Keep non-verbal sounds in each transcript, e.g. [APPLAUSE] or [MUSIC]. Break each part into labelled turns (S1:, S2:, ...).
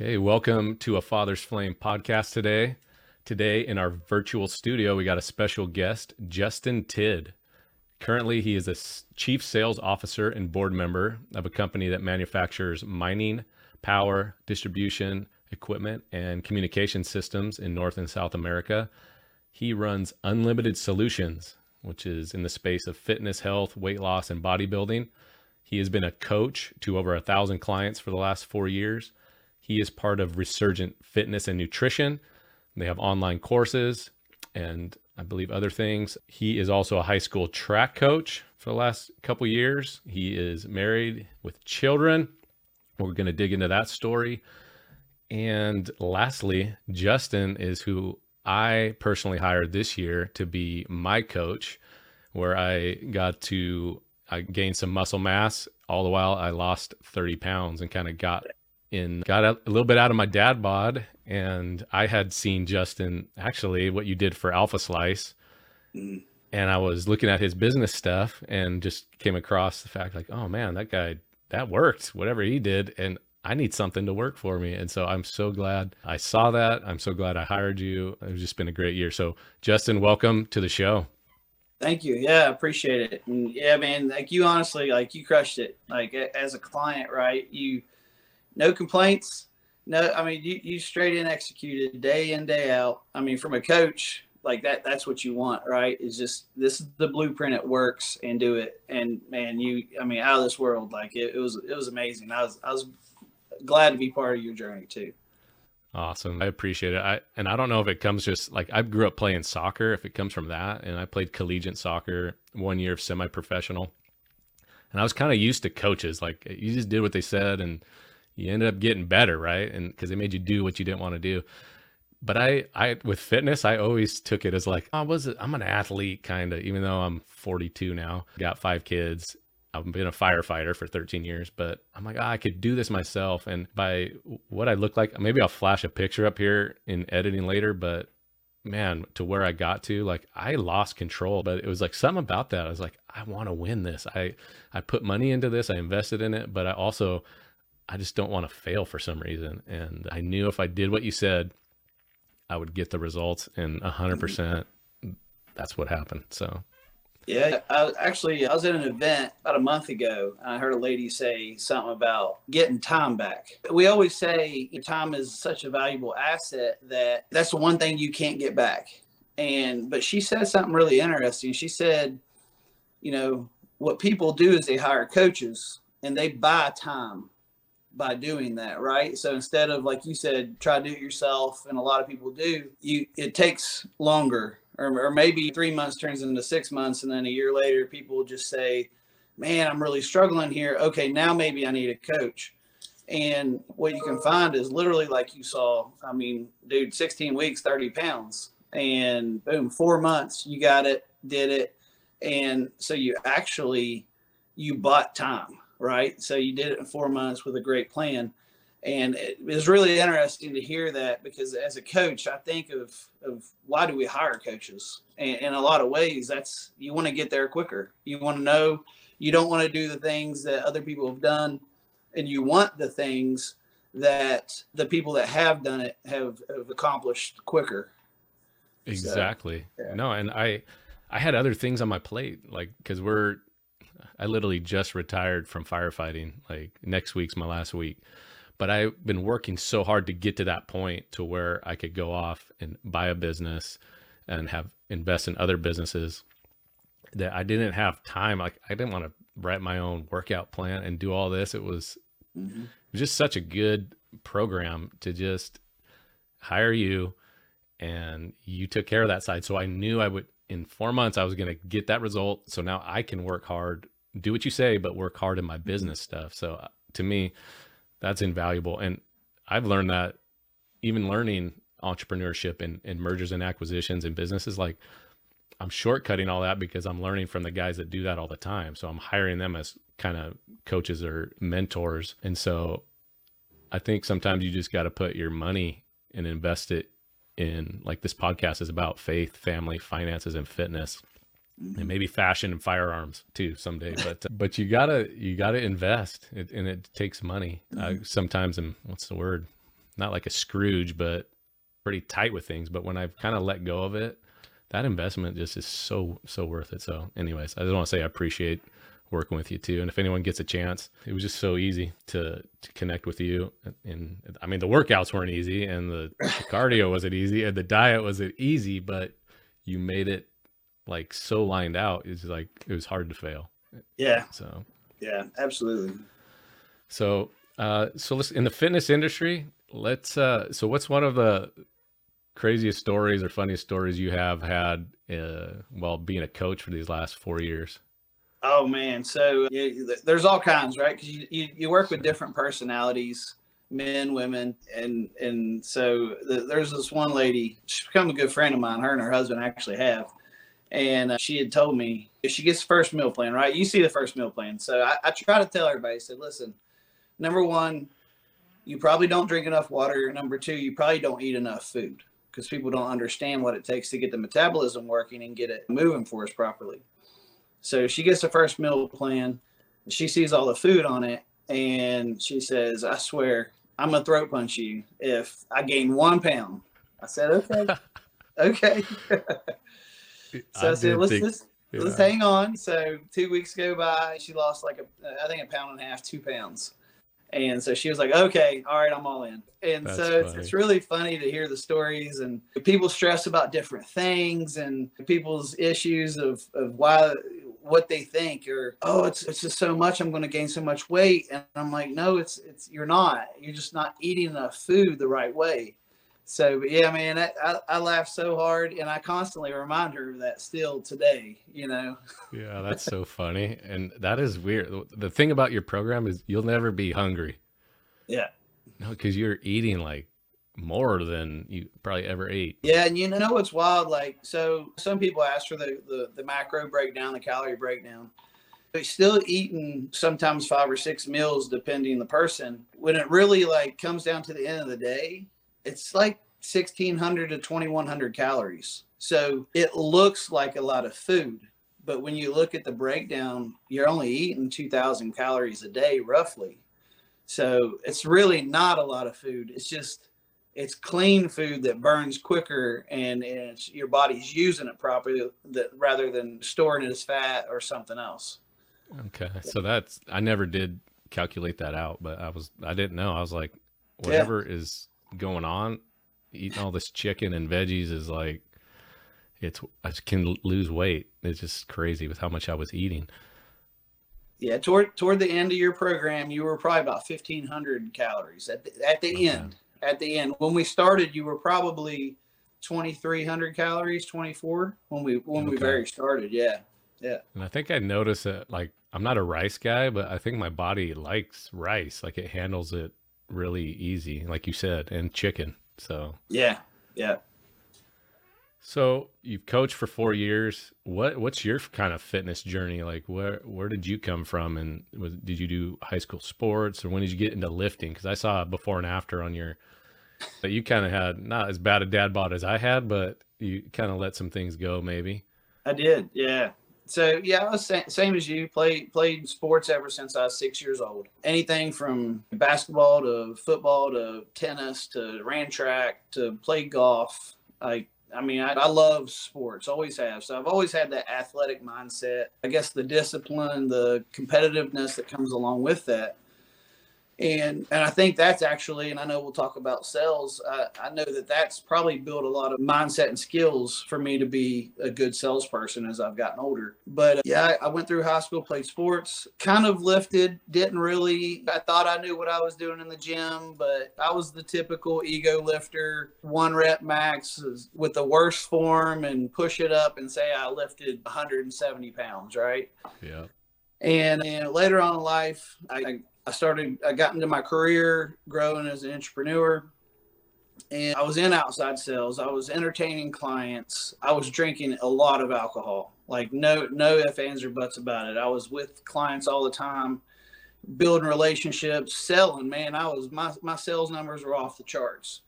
S1: Okay, welcome to a Father's Flame podcast today. Today in our virtual studio, we got a special guest, Justin Tidd. Currently, he is a chief sales officer and board member of a company that manufactures mining, power, distribution, equipment, and communication systems in North and South America. He runs Unlimitidd Solutions, which is in the space of fitness, health, weight loss, and bodybuilding. He has been a coach to over a thousand clients for the last four years he is part of Resurgence Fitness and Nutrition. They have online courses and I believe other things. He is also a high school track coach for the last couple years. He is married with children. We're going to dig into that story. And lastly, Justin is who I personally hired this year to be my coach, where I got to I gained some muscle mass. All the while, I lost 30 pounds and kind of got in got a, a little bit out of my dad bod and I had seen Justin actually what you did for Alpha Slice. Mm. And I was looking at his business stuff and just came across the fact like, oh man, that guy that worked, whatever he did. And I need something to work for me. And so I'm so glad I saw that. I'm so glad I hired you. It's just been a great year. So Justin, welcome to the show.
S2: Thank you. Yeah, appreciate it. And yeah, man, like you honestly, like you crushed it. Like as a client, right? You no complaints. No, I mean you, you straight in executed day in day out. I mean from a coach like that that's what you want right? Is just this is the blueprint. It works and do it. And man you i mean out of this world like it, it was it was amazing. I was i was glad to be part of your journey too.
S1: Awesome. I appreciate it. I and i don't know if it comes just like i grew up playing soccer if it comes from that. And i played collegiate soccer one year of semi-professional. And i was kind of used to coaches. Like you just did what they said and you ended up getting better, right? And because they made you do what you didn't want to do. But I, I with fitness, I always took it as like, I was, I'm an athlete, kind of. Even though I'm 42 now, got five kids. I've been a firefighter for 13 years, but I'm like, oh, I could do this myself. And by what I look like, maybe I'll flash a picture up here in editing later, but man, to where I got to, like I lost control, but it was like something about that. I was like, I want to win this. I, I put money into this. I invested in it, but I also I just don't want to fail for some reason. And I knew if I did what you said, I would get the results. And a hundred percent, that's what happened. So.
S2: Yeah, I actually I was at an event about a month ago. and I heard a lady say something about getting time back. We always say time is such a valuable asset that that's the one thing you can't get back. And but she said something really interesting. She said, you know, what people do is they hire coaches and they buy time by doing that, right? So instead of like you said, try to do it yourself, and a lot of people do, you it takes longer, or, or maybe three months turns into six months, and then a year later, people just say, "Man, I'm really struggling here. Okay, now maybe I need a coach." And what you can find is literally like you saw. I mean, dude, 16 weeks, 30 pounds, and boom, four months, you got it, did it, and so you actually you bought time right? So you did it in four months with a great plan. And it was really interesting to hear that because as a coach, I think of, of why do we hire coaches? And in a lot of ways, that's you want to get there quicker. You want to know, you don't want to do the things that other people have done, and you want the things that the people that have done it have, have accomplished quicker.
S1: Exactly. So, yeah. No, and I, I had other things on my plate, like because we're I literally just retired from firefighting. Like next week's my last week. But I've been working so hard to get to that point to where I could go off and buy a business and have invest in other businesses that I didn't have time. Like I didn't want to write my own workout plan and do all this. It was, mm-hmm. just such a good program to just hire you and you took care of that side. So I knew I would in four months I was going to get that result. So now I can work hard, do what you say, but work hard in my business stuff. So uh, to me, that's invaluable. And I've learned that even learning entrepreneurship and, and mergers and acquisitions and businesses, like I'm shortcutting all that because I'm learning from the guys that do that all the time. So I'm hiring them as kind of coaches or mentors. And so I think sometimes you just got to put your money and invest it in like this podcast is about faith, family, finances, and fitness, and maybe fashion and firearms too someday. [LAUGHS] But uh, but you gotta you gotta invest, it, and it takes money. Uh, sometimes, and what's the word? not like a Scrooge, but pretty tight with things. But when I've kind of let go of it, that investment just is so so worth it. So, anyways, I just want to say I appreciate working with you too. And if anyone gets a chance, it was just so easy to to connect with you. And I mean, the workouts weren't easy, and the, the [LAUGHS] cardio wasn't easy, and the diet wasn't easy, but you made it like so lined out. It's like it was hard to fail.
S2: Yeah.
S1: So.
S2: Yeah, absolutely.
S1: So, uh, so let's in the fitness industry. Let's. Uh, so, what's one of the craziest stories or funniest stories you have had uh, while being a coach for these last four years?
S2: Oh man, so yeah, there's all kinds, right? Because you, you, you work with different personalities, men, women, and and so the, there's this one lady. She's become a good friend of mine. Her and her husband actually have, and uh, she had told me if she gets the first meal plan, right? You see the first meal plan. So I, I try to tell everybody. I said, listen, number one, you probably don't drink enough water. Number two, you probably don't eat enough food because people don't understand what it takes to get the metabolism working and get it moving for us properly. So she gets the first meal plan. She sees all the food on it, and she says, "I swear, I'm gonna throat punch you if I gain one pound." I said, "Okay, [LAUGHS] okay." [LAUGHS] so I, I said, "Let's think, let's, yeah. let's hang on." So two weeks go by. She lost like a, I think a pound and a half, two pounds. And so she was like, okay, all right, I'm all in. And That's so it's, it's, really funny to hear the stories and people stress about different things and people's issues of, of why what they think or oh it's it's just so much i'm going to gain so much weight. And i'm like no it's it's you're not. You're just not eating enough food the right way so yeah man I, I, I laugh so hard and i constantly remind her of that still today you know [LAUGHS]
S1: yeah that's so funny and that is weird the thing about your program is you'll never be hungry
S2: yeah
S1: no because you're eating like more than you probably ever ate.
S2: Yeah, and you know what's wild? Like, so some people ask for the the, the macro breakdown, the calorie breakdown. But still eating sometimes five or six meals depending the person. When it really like comes down to the end of the day, it's like sixteen hundred to twenty one hundred calories. So it looks like a lot of food, but when you look at the breakdown, you're only eating two thousand calories a day, roughly. So it's really not a lot of food. It's just it's clean food that burns quicker and, and it's your body's using it properly that rather than storing it as fat or something else.
S1: Okay. So that's I never did calculate that out, but I was I didn't know. I was like whatever yeah. is going on, eating all this chicken and veggies is like it's I can lose weight. It's just crazy with how much I was eating.
S2: Yeah, toward toward the end of your program, you were probably about fifteen hundred calories at the, at the okay. end at the end. When we started, you were probably 2,300 calories, 24 when we when okay. we very started. Yeah, yeah.
S1: And I think I noticed that like I'm not a rice guy, but I think my body likes rice. Like it handles it really easy, like you said, and chicken. So
S2: yeah, yeah.
S1: So you've coached for four years. What what's your kind of fitness journey like? Where where did you come from, and was, did you do high school sports, or when did you get into lifting? Because I saw before and after on your that you kind of had not as bad a dad bod as I had, but you kind of let some things go, maybe.
S2: I did, yeah. So yeah, same as you. Played played sports ever since I was six years old. Anything from basketball to football to tennis to ran track to play golf. I I mean, I, I, love sports, always have. So I've always had that athletic mindset. I guess the discipline, the competitiveness that comes along with that and and I think that's actually, and I know we'll talk about sales. Uh, I know that that's probably built a lot of mindset and skills for me to be a good salesperson as I've gotten older. But uh, yeah, I, I went through high school, played sports, kind of lifted, didn't really. I thought I knew what I was doing in the gym, but I was the typical ego lifter, one rep max with the worst form, and push it up and say I lifted 170 pounds, right?
S1: Yeah.
S2: And, and later on in life, I, I started, I got into my career growing as an entrepreneur and I was in outside sales. I was entertaining clients. I was drinking a lot of alcohol, like no, no ifs, ands, or buts about it. I was with clients all the time, building relationships, selling. Man, I was my my sales numbers were off the charts,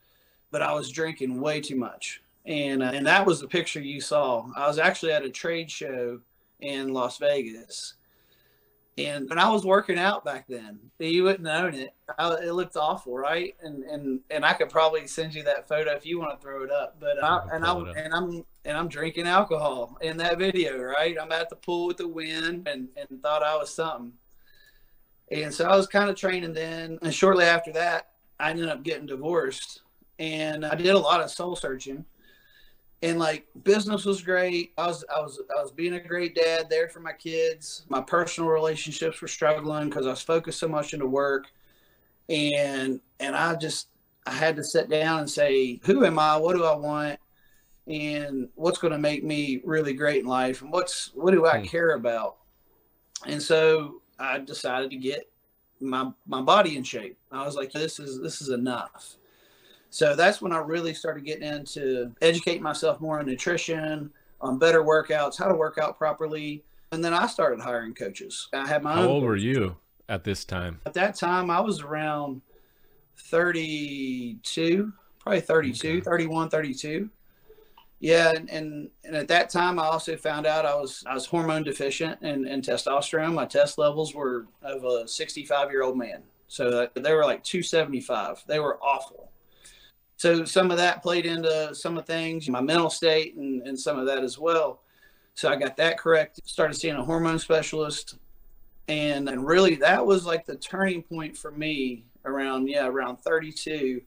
S2: but I was drinking way too much, and uh, and that was the picture you saw. I was actually at a trade show in Las Vegas, And when I was working out back then, you wouldn't own it. I, it looked awful, right? And and and I could probably send you that photo if you want to throw it up. But I, and I and I'm and I'm drinking alcohol in that video, right? I'm at the pool with the wind and and thought I was something. And so I was kind of training then. And shortly after that, I ended up getting divorced. And I did a lot of soul searching and like business was great. I was I was I was being a great dad there for my kids. My personal relationships were struggling because I was focused so much into work, and and I just I had to sit down and say, who am I? What do I want? And what's going to make me really great in life? And what's what do I hmm. care about? And so I decided to get my my body in shape. I was like, this is this is enough. So that's when I really started getting into educating myself more on nutrition, on better workouts, how to work out properly. And then I started hiring coaches. I had my
S1: how
S2: own.
S1: How old were you at this time?
S2: At that time, I was around 32, probably 32, okay. 31, 32. Yeah, and, and, and at that time, I also found out I was I was hormone deficient and, and testosterone. My test levels were of a 65 year old man, so uh, they were like 275. They were awful so some of that played into some of things, my mental state and, and some of that as well. So I got that correct, started seeing a hormone specialist. And, and really that was like the turning point for me around, yeah, around 32.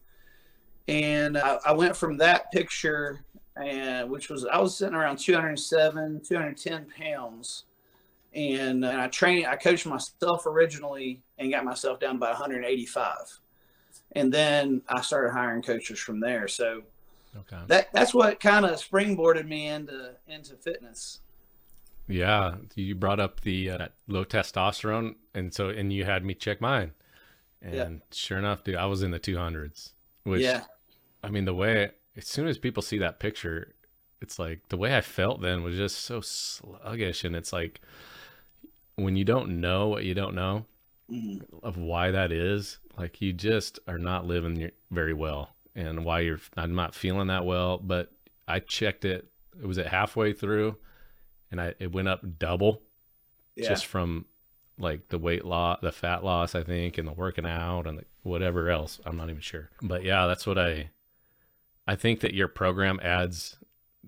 S2: And I, I went from that picture and which was, I was sitting around 207, 210 pounds. And, and I trained, I coached myself originally and got myself down by 185 and then I started hiring coaches from there. So okay. that that's what kind of springboarded me into into fitness.
S1: Yeah, you brought up the uh, low testosterone, and so and you had me check mine, and yeah. sure enough, dude, I was in the two hundreds. Which, yeah, I mean, the way as soon as people see that picture, it's like the way I felt then was just so sluggish, and it's like when you don't know what you don't know mm-hmm. of why that is, like you just are not living very well, and why you're I'm not feeling that well. But I checked it; it was at halfway through, and I it went up double, yeah. just from like the weight loss, the fat loss, I think, and the working out and the, whatever else. I'm not even sure, but yeah, that's what I. I think that your program adds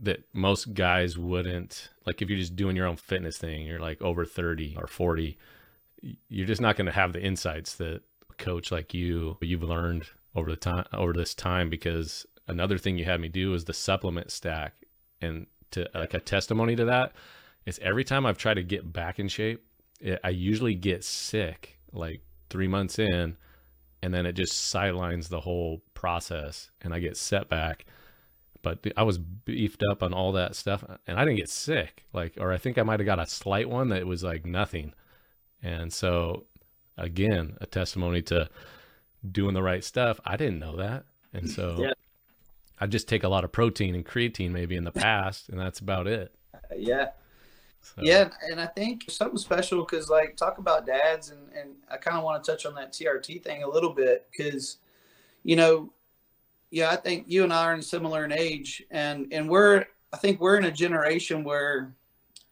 S1: that most guys wouldn't like if you're just doing your own fitness thing. You're like over 30 or 40 you're just not going to have the insights that coach like you you've learned over the time over this time because another thing you had me do is the supplement stack. And to like a testimony to that is every time I've tried to get back in shape it, I usually get sick like 3 months in and then it just sidelines the whole process and I get set back. But I was beefed up on all that stuff and I didn't get sick like or I think I might have got a slight one that was like nothing. And so, again, a testimony to doing the right stuff. I didn't know that. And so yeah. I just take a lot of protein and creatine maybe in the [LAUGHS] past, and that's about it.
S2: Yeah. So. Yeah, and I think something special because, like, talk about dads, and, and I kind of want to touch on that TRT thing a little bit because, you know, yeah, I think you and I are in similar in age, and and we're I think we're in a generation where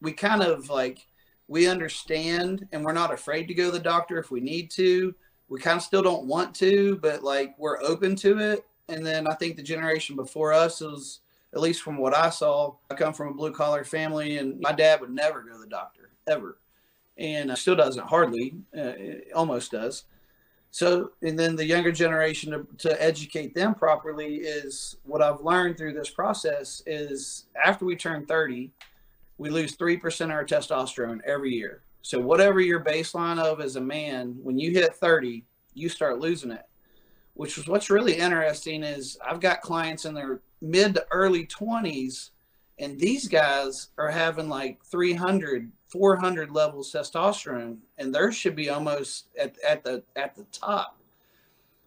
S2: we kind of like we understand and we're not afraid to go to the doctor if we need to. We kind of still don't want to, but like we're open to it. And then I think the generation before us is, at least from what I saw, I come from a blue collar family, and my dad would never go to the doctor ever, and still doesn't hardly, uh, almost does. So, and then the younger generation to, to educate them properly is what I've learned through this process is after we turn 30, we lose 3% of our testosterone every year. So whatever your baseline of as a man, when you hit 30, you start losing it. Which is what's really interesting is I've got clients in their mid to early 20s and these guys are having like 300 400 levels testosterone and theirs should be almost at, at the at the top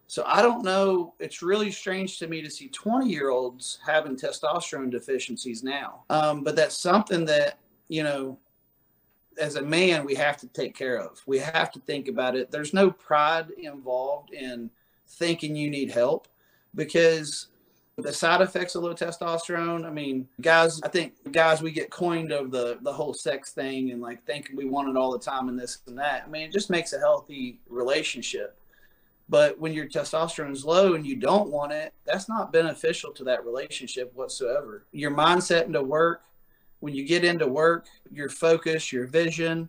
S2: so I don't know. It's really strange to me to see 20 year olds having testosterone deficiencies now. Um, but that's something that, you know, as a man, we have to take care of. We have to think about it. There's no pride involved in thinking you need help because the side effects of low testosterone, I mean, guys, I think guys we get coined of the the whole sex thing and like thinking we want it all the time and this and that. I mean, it just makes a healthy relationship. But when your testosterone is low and you don't want it, that's not beneficial to that relationship whatsoever. Your mindset into work, when you get into work, your focus, your vision,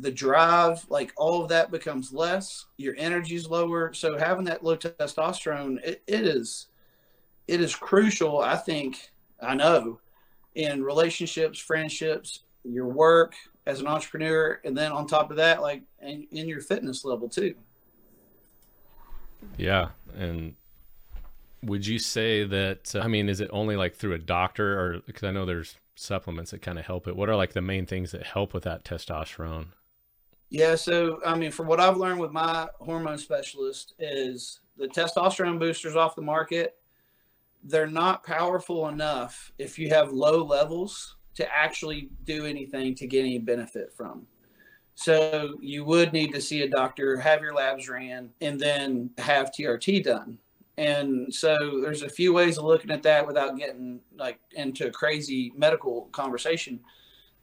S2: the drive, like all of that becomes less. Your energy's lower. So having that low testosterone, it, it is it is crucial, I think, I know, in relationships, friendships, your work as an entrepreneur, and then on top of that, like in, in your fitness level too.
S1: Yeah. And would you say that, uh, I mean, is it only like through a doctor or because I know there's supplements that kind of help it? What are like the main things that help with that testosterone?
S2: Yeah. So, I mean, from what I've learned with my hormone specialist, is the testosterone boosters off the market, they're not powerful enough if you have low levels to actually do anything to get any benefit from. So you would need to see a doctor, have your labs ran, and then have TRT done. And so there's a few ways of looking at that without getting like into a crazy medical conversation.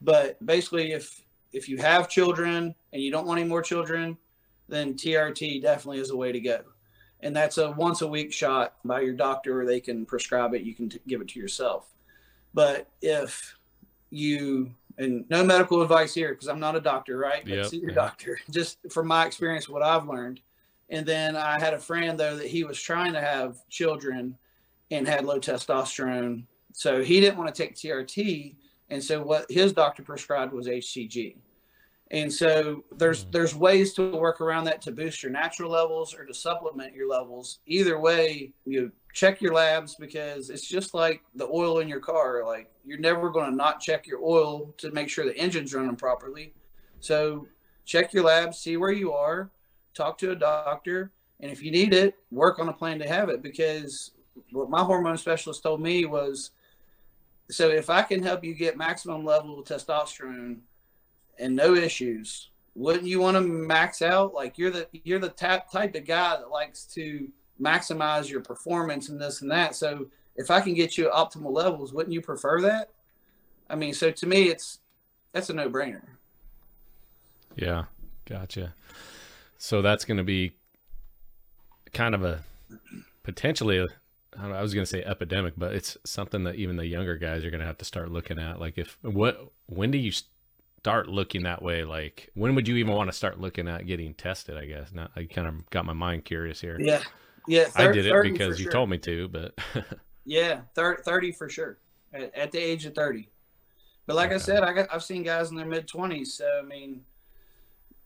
S2: But basically, if if you have children and you don't want any more children, then TRT definitely is a way to go. And that's a once a week shot by your doctor, or they can prescribe it. You can t- give it to yourself. But if you and no medical advice here because I'm not a doctor, right? Yep, see your doctor. [LAUGHS] Just from my experience, what I've learned. And then I had a friend though that he was trying to have children and had low testosterone. So he didn't want to take TRT. And so what his doctor prescribed was HCG. And so there's mm. there's ways to work around that to boost your natural levels or to supplement your levels. Either way, you check your labs because it's just like the oil in your car. Like you're never going to not check your oil to make sure the engine's running properly. So check your labs, see where you are, talk to a doctor, and if you need it, work on a plan to have it. Because what my hormone specialist told me was, so if I can help you get maximum level of testosterone and no issues, wouldn't you want to max out? Like you're the you're the type type of guy that likes to maximize your performance and this and that. So if I can get you optimal levels, wouldn't you prefer that? I mean, so to me, it's that's a no brainer.
S1: Yeah, gotcha. So that's going to be kind of a potentially, a, I, know, I was going to say epidemic, but it's something that even the younger guys are going to have to start looking at. Like, if what, when do you start looking that way? Like, when would you even want to start looking at getting tested? I guess. Now, I kind of got my mind curious here.
S2: Yeah. Yeah,
S1: I did it because you sure. told me to, but [LAUGHS]
S2: yeah, 30, 30 for sure at, at, the age of 30. But like okay. I said, I got, I've seen guys in their mid 20s. So, I mean,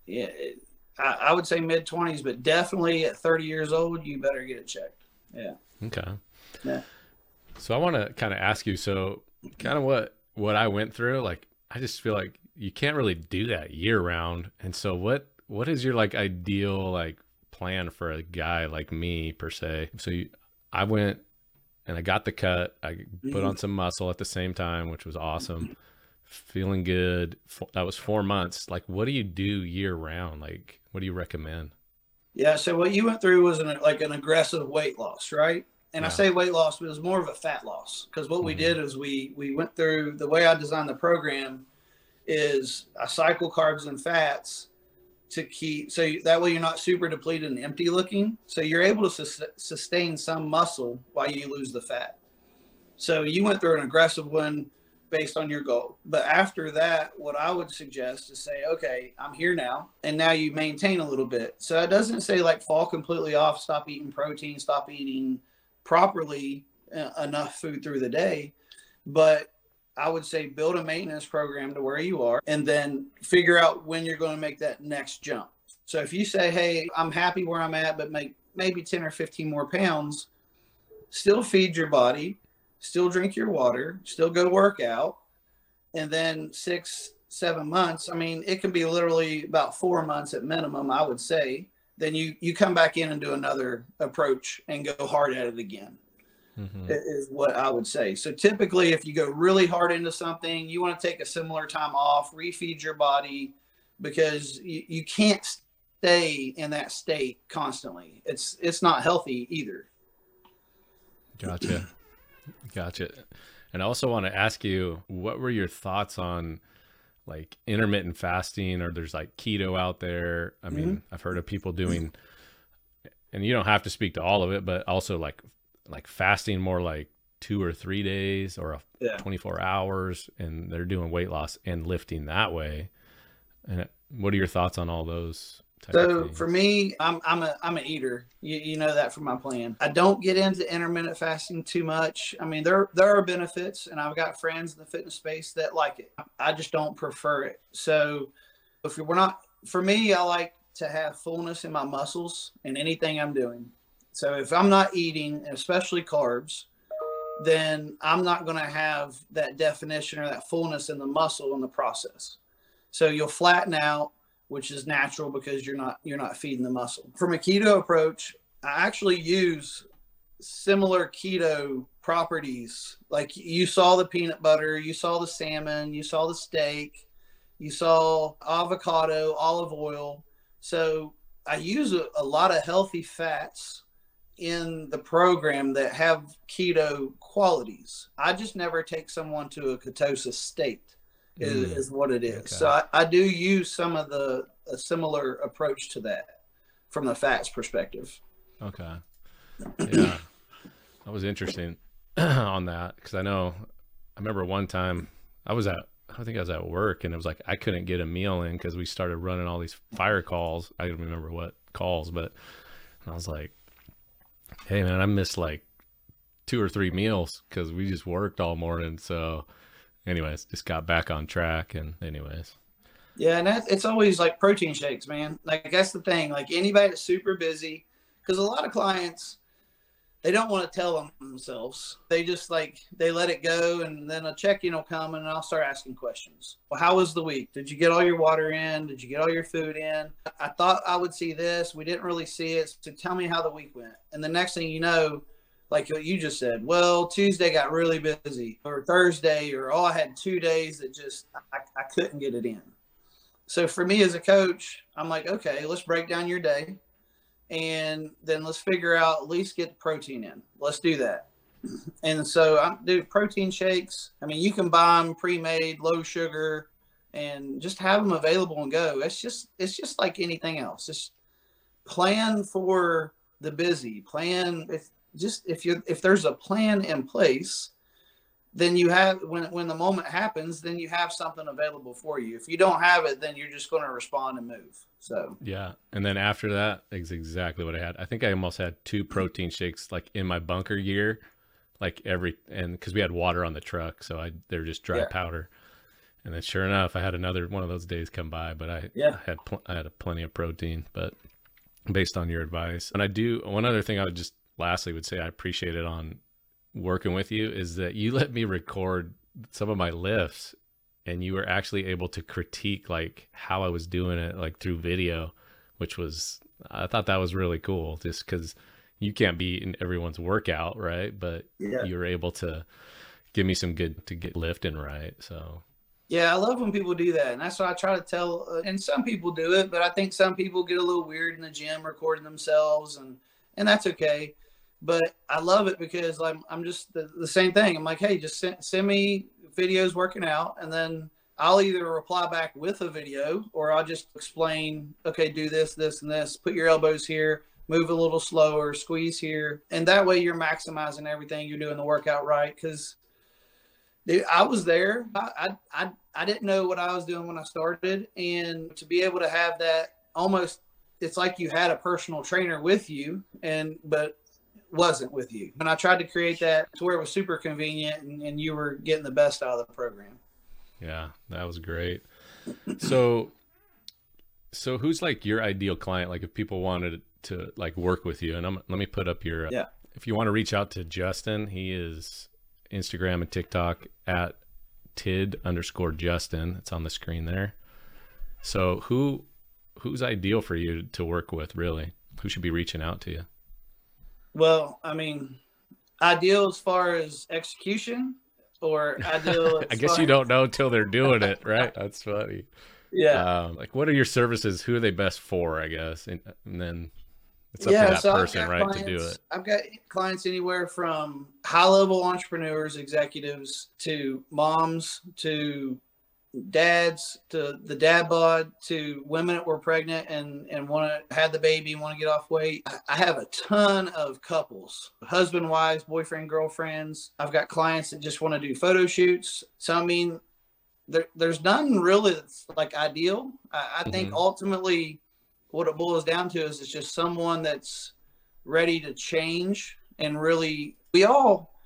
S2: yeah, it, I, I, would say mid 20s, but definitely at 30 years old, you better get it checked. Yeah.
S1: Okay.
S2: Yeah.
S1: So, I want to kind of ask you so, kind of what, what I went through, like, I just feel like you can't really do that year round. And so, what, what is your like ideal, like, plan for a guy like me per se. So you, I went and I got the cut. I put on some muscle at the same time, which was awesome. Feeling good. That was four months. Like, what do you do year round? Like, what do you recommend?
S2: Yeah. So what you went through was an, like an aggressive weight loss, right? And yeah. I say weight loss, but it was more of a fat loss because what mm-hmm. we did is we we went through the way I designed the program is I cycle carbs and fats to keep so that way you're not super depleted and empty looking. So you're able to sus- sustain some muscle while you lose the fat. So you went through an aggressive one based on your goal. But after that what i would suggest is say okay i'm here now and now you maintain a little bit. So it doesn't say like fall completely off stop eating protein stop eating properly uh, enough food through the day. But I would say build a maintenance program to where you are and then figure out when you're going to make that next jump. So if you say, hey, I'm happy where I'm at, but make maybe 10 or 15 more pounds, still feed your body, still drink your water, still go work out. And then six, seven months, I mean, it can be literally about four months at minimum, I would say. Then you you come back in and do another approach and go hard at it again mm-hmm. is what I would say. So typically, if you go really hard into something, you want to take a similar time off, refeed your body, because you, you can't stay in that state constantly. It's it's not healthy either.
S1: Gotcha. Gotcha. And I also want to ask you, what were your thoughts on like intermittent fasting or there's like keto out there? I mean, mm-hmm. I've heard of people doing and you don't have to speak to all of it, but also like like fasting more like two or three days or yeah. 24 hours and they're doing weight loss and lifting that way. And what are your thoughts on all those?
S2: So for me, I'm I'm a I'm an eater. You, you know that from my plan. I don't get into intermittent fasting too much. I mean, there there are benefits, and I've got friends in the fitness space that like it. I just don't prefer it. So if we're not, for me, I like to have fullness in my muscles and anything I'm doing. So if I'm not eating, especially carbs, then I'm not going to have that definition or that fullness in the muscle in the process. So you'll flatten out which is natural because you're not you're not feeding the muscle. From a keto approach, I actually use similar keto properties. Like you saw the peanut butter, you saw the salmon, you saw the steak, you saw avocado, olive oil. So I use a, a lot of healthy fats in the program that have keto qualities. I just never take someone to a ketosis state is, mm. is what it is. Okay. So I, I, do use some of the a similar approach to that from the fats perspective.
S1: Okay. [CLEARS THROAT] Yeah, that was interesting [CLEARS THROAT] on that because I know I remember one time I was at I think I was at work and it was like I couldn't get a meal in because we started running all these fire calls. I don't remember what calls, but I was like, "Hey man, I missed like two or three meals because we just worked all morning." So anyways, just got back on track. And anyways.
S2: Yeah, and it's always like protein shakes, man. Like that's the thing. Like anybody that's super busy, because a lot of clients, they don't want to tell them themselves. They just like they let it go, and then a check-in will come, and I'll start asking questions. Well, how was the week? Did you get all your water in? Did you get all your food in? I thought I would see this. We didn't really see it. So tell me how the week went. And the next thing you know, like you just said, well, Tuesday got really busy, or Thursday, or oh, I had two days that just I, I couldn't get it in. So for me as a coach, I'm like, okay, let's break down your day, and then let's figure out at least get the protein in. Let's do that. And so I do protein shakes. I mean, you can buy them pre-made, low sugar, and just have them available and go. It's just it's just like anything else. Just plan for the busy. Plan if just if you if there's a plan in place then you have when when the moment happens then you have something available for you. If you don't have it then you're just going to respond and move so.
S1: Yeah and then after that, is exactly what i had. I think i almost had two protein shakes like in my bunker gear like every and because we had water on the truck so i they're just dry yeah. powder. And then sure enough i had another one of those days come by but i yeah. I had pl- i had plenty of protein but based on your advice and i do one other thing i would just lastly would say I appreciate it on working with you is that you [LAUGHS] let me record some of my lifts and you were actually able to critique like how I was doing it like through video, which was I thought that was really cool just because you can't be in everyone's workout, right? But yeah. you were able to give me some good to get lifting right. So
S2: yeah, I love when people do that, and that's what I try to tell. Uh, and some people do it, but I think some people get a little weird in the gym recording themselves, and and that's okay but I love it because I'm, I'm just the, the same thing. I'm like, hey, just send, send me videos working out, and then I'll either reply back with a video or I'll just explain, okay, do this, this, and this. Put your elbows here, move a little slower, squeeze here, and that way you're maximizing everything. You're doing the workout right because. I was there. I, I I didn't know what I was doing when I started, and to be able to have that almost, it's like you had a personal trainer with you, and but wasn't with you. And I tried to create that to where it was super convenient and, and you were getting the best out of the program.
S1: Yeah, that was great. So, so who's like your ideal client? Like if people wanted to like work with you, and I'm, let me put up your, uh,
S2: yeah.
S1: If you want to reach out to Justin, he is Instagram and TikTok at tidd underscore Justin. It's on the screen there. So who, who's ideal for you to work with really? Who should be reaching out to you?
S2: Well, I mean, ideal as far as execution, or ideal. [LAUGHS]
S1: I guess you don't know until they're doing it, right? That's funny.
S2: Yeah.
S1: Um, like, what are your services? Who are they best for? I guess, and, and then it's up yeah, to that so person, right, clients, to do it.
S2: I've got clients anywhere from high level entrepreneurs, executives, to moms, to dads, to the dad bod, to women that were pregnant and and want to have the baby and want to get off weight. I have a ton of couples, husband, wives, boyfriend, girlfriends. I've got clients that just want to do photo shoots. So I mean, there, there's none really that's like ideal. I, I think mm-hmm. ultimately what it boils down to is it's just someone that's ready to change and really we all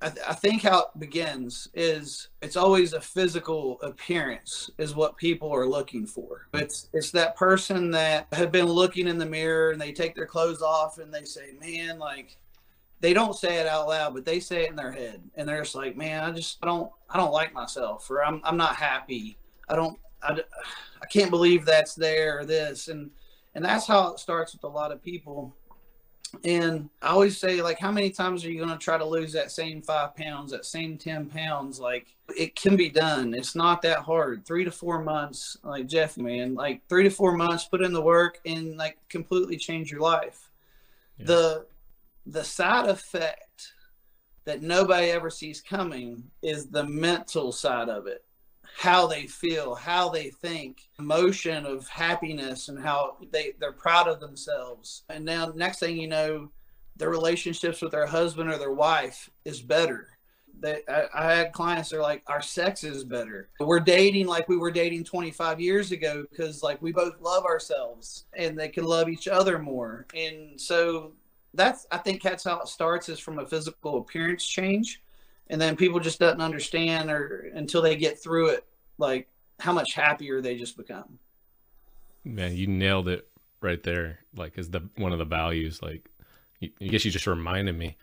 S2: I, th- I, think how it begins is it's always a physical appearance is what people are looking for. It's it's that person that have been looking in the mirror and they take their clothes off and they say man like they don't say it out loud but they say it in their head and they're just like man i just I don't i don't like myself or i'm, I'm not happy. I don't I, I can't believe that's there or this. And and that's how it starts with a lot of people and i always say like how many times are you going to try to lose that same five pounds that same 10 pounds? Like it can be done. It's not that hard. Three to four months like jeff man like three to four months put in the work and like completely change your life. The the side effect that nobody ever sees coming is the mental side of it how they feel, how they think, emotion of happiness and how they, they're proud of themselves. And now next thing you know, their relationships with their husband or their wife is better. They, I, I had clients that are like, our sex is better. We're dating like we were dating 25 years ago because like we both love ourselves and they can love each other more. And so that's, I think that's how it starts is from a physical appearance change and then people just doesn't understand or until they get through it like how much happier they just become.
S1: Man you nailed it right there like is the one of the values like i guess you just reminded me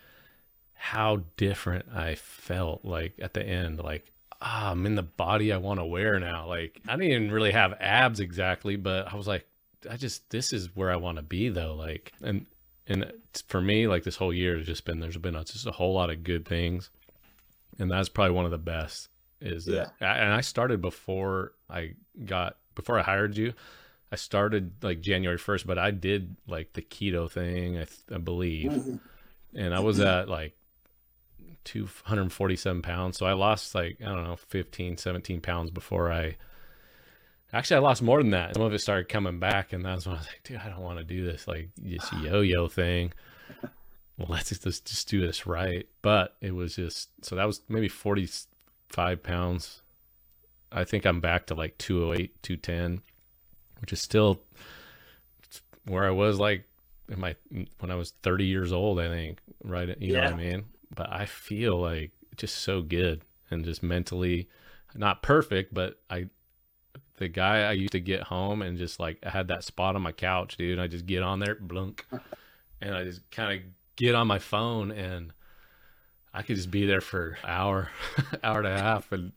S1: how different i felt like at the end like ah, i'm in the body i want to wear now. Like i didn't even really have abs exactly but i was like i just this is where i want to be though. Like and and for me like this whole year has just been there's been a, just a whole lot of good things and that's probably one of the best is that yeah. and I started before I got before I hired you. I started like January 1st, but I did like the keto thing, I, I believe. Mm-hmm. And I was at like 247 pounds. So I lost like, I don't know, 15, 17 pounds before I actually, I lost more than that. Some of it started coming back. And that's when I was like, dude, I don't want to do this like this [SIGHS] yo yo thing well, let's just, just do this right. But it was just, so that was maybe 45 pounds. I think I'm back to like 208, 210, which is still where I was like in my, when I was 30 years old, I think, right? You yeah. know what I mean? But I feel like just so good and just mentally not perfect, but I, the guy I used to get home and just like I had that spot on my couch, dude. I just get on there, blunk, and I just kind of get on my phone and I could just be there for hour, [LAUGHS] hour and a half. And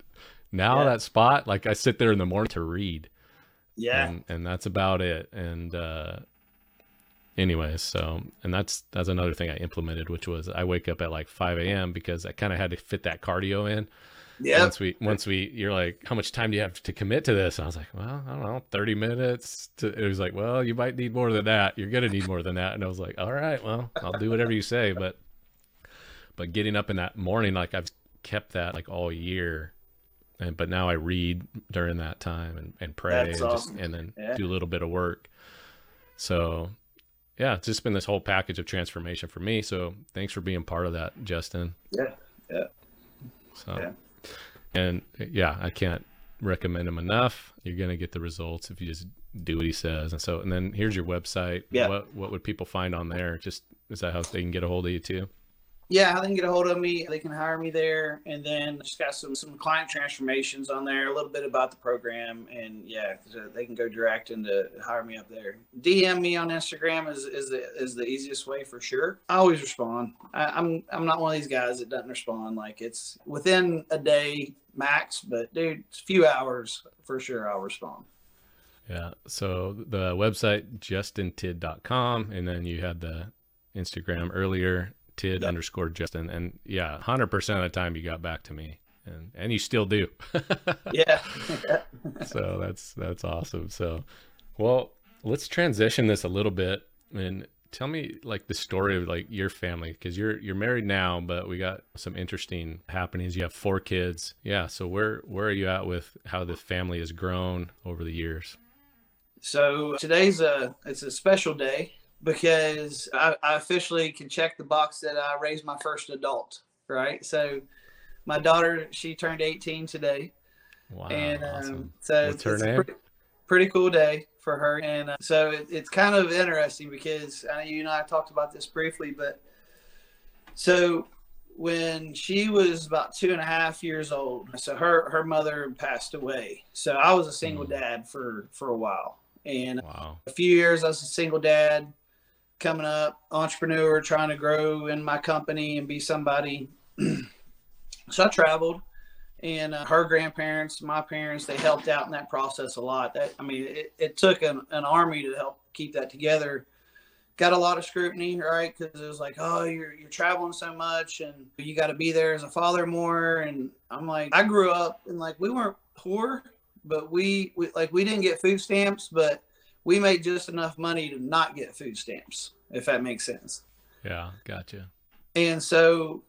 S1: now yeah. that spot, like I sit there in the morning to read.
S2: Yeah.
S1: And, and that's about it. And, uh, anyways, so, and that's, that's another thing I implemented, which was I wake up at like 5 a.m. because I kind of had to fit that cardio in. Yeah. Once we, once we, you're like, how much time do you have to commit to this? And I was like, well, I don't know, 30 minutes. To, it was like, well, you might need more than that. You're going to need more than that. And I was like, all right, well, I'll do whatever you say. But, but getting up in that morning, like I've kept that like all year. And, but now I read during that time and, and pray and, awesome. just, and then yeah. do a little bit of work. So yeah, it's just been this whole package of transformation for me. So thanks for being part of that, Justin.
S2: Yeah. Yeah.
S1: So. Yeah and yeah, I can't recommend him enough. You're gonna get the results if you just do what he says. And so, and then here's your website. Yeah. What what would people find on there? Just is that how they can get a hold of you too?
S2: Yeah, they can get a hold of me. They can hire me there, and then just got some some client transformations on there, a little bit about the program, and yeah, uh, they can go direct and to hire me up there. DM me on Instagram is is the is the easiest way for sure. I always respond. I, I'm I'm not one of these guys that doesn't respond. Like it's within a day max, but dude, it's a few hours for sure. I'll respond.
S1: Yeah. So the website justintidd.com, and then you had the Instagram earlier tidd yep. underscore Justin. And yeah, 100% of the time you got back to me and, and you still do. [LAUGHS]
S2: yeah.
S1: so that's, that's awesome. So, well, let's transition this a little bit And tell me like the story of like your family because you're you're married now, but we got some interesting happenings. You have four kids. Yeah. So where where are you at with how the family has grown over the years?
S2: So today's a it's a special day because I, I officially can check the box that I raised my first adult. Right. So my daughter she turned 18 today.
S1: Wow.
S2: and um,
S1: awesome.
S2: so
S1: What's her
S2: it's a pretty, pretty cool day for her and uh, so it, it's kind of interesting because I know you and I talked about this briefly but so when she was about two and a half years old so her her mother passed away so I was a single
S1: Mm.
S2: dad for for a while and
S1: Wow.
S2: a few years I was a single dad coming up entrepreneur trying to grow in my company and be somebody. [CLEARS THROAT] So I traveled and uh, her grandparents my parents they helped out in that process a lot. That I mean it, it took an, an army to help keep that together. Got a lot of scrutiny right? Because it was like oh you're, you're traveling so much and you got to be there as a father more. And I'm like I grew up and like we weren't poor but we, we like we didn't get food stamps but we made just enough money to not get food stamps if that makes sense
S1: Yeah. Gotcha.
S2: and so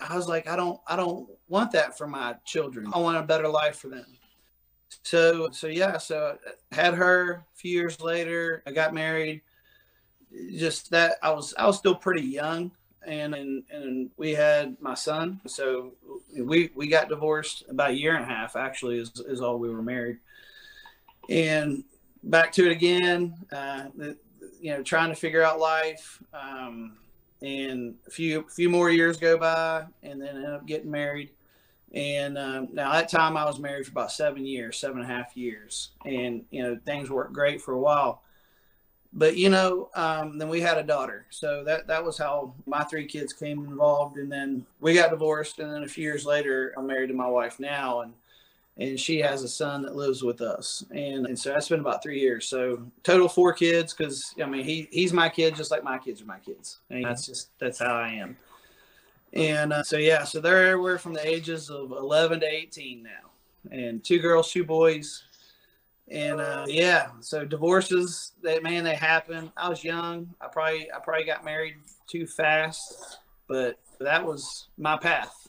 S2: I was like, I don't, I don't want that for my children. I want a better life for them. So, so yeah, so I had her a few years later. I got married. Just that I was, I was still pretty young, and and and we had my son. So we we got divorced about a year and a half. Actually, is is all we were married. And back to it again. Uh, you know, trying to figure out life. Um, and a few few more years go by, and then end up getting married. And um, now that time I was married for about seven years, seven and a half years, and you know things worked great for a while. But you know, um, then we had a daughter, so that that was how my three kids came involved. And then we got divorced, and then a few years later, I'm married to my wife now, and and she has a son that lives with us, and and so that's been about three years. So total four kids, because I mean he he's my kid just like my kids are my kids. Mean that's just that's how I am. And uh, so yeah, so they're everywhere from the ages of 11 to 18 now, and two girls, two boys. And uh, yeah, so divorces, that man, they happen. I was young. I probably I probably got married too fast, but that was my path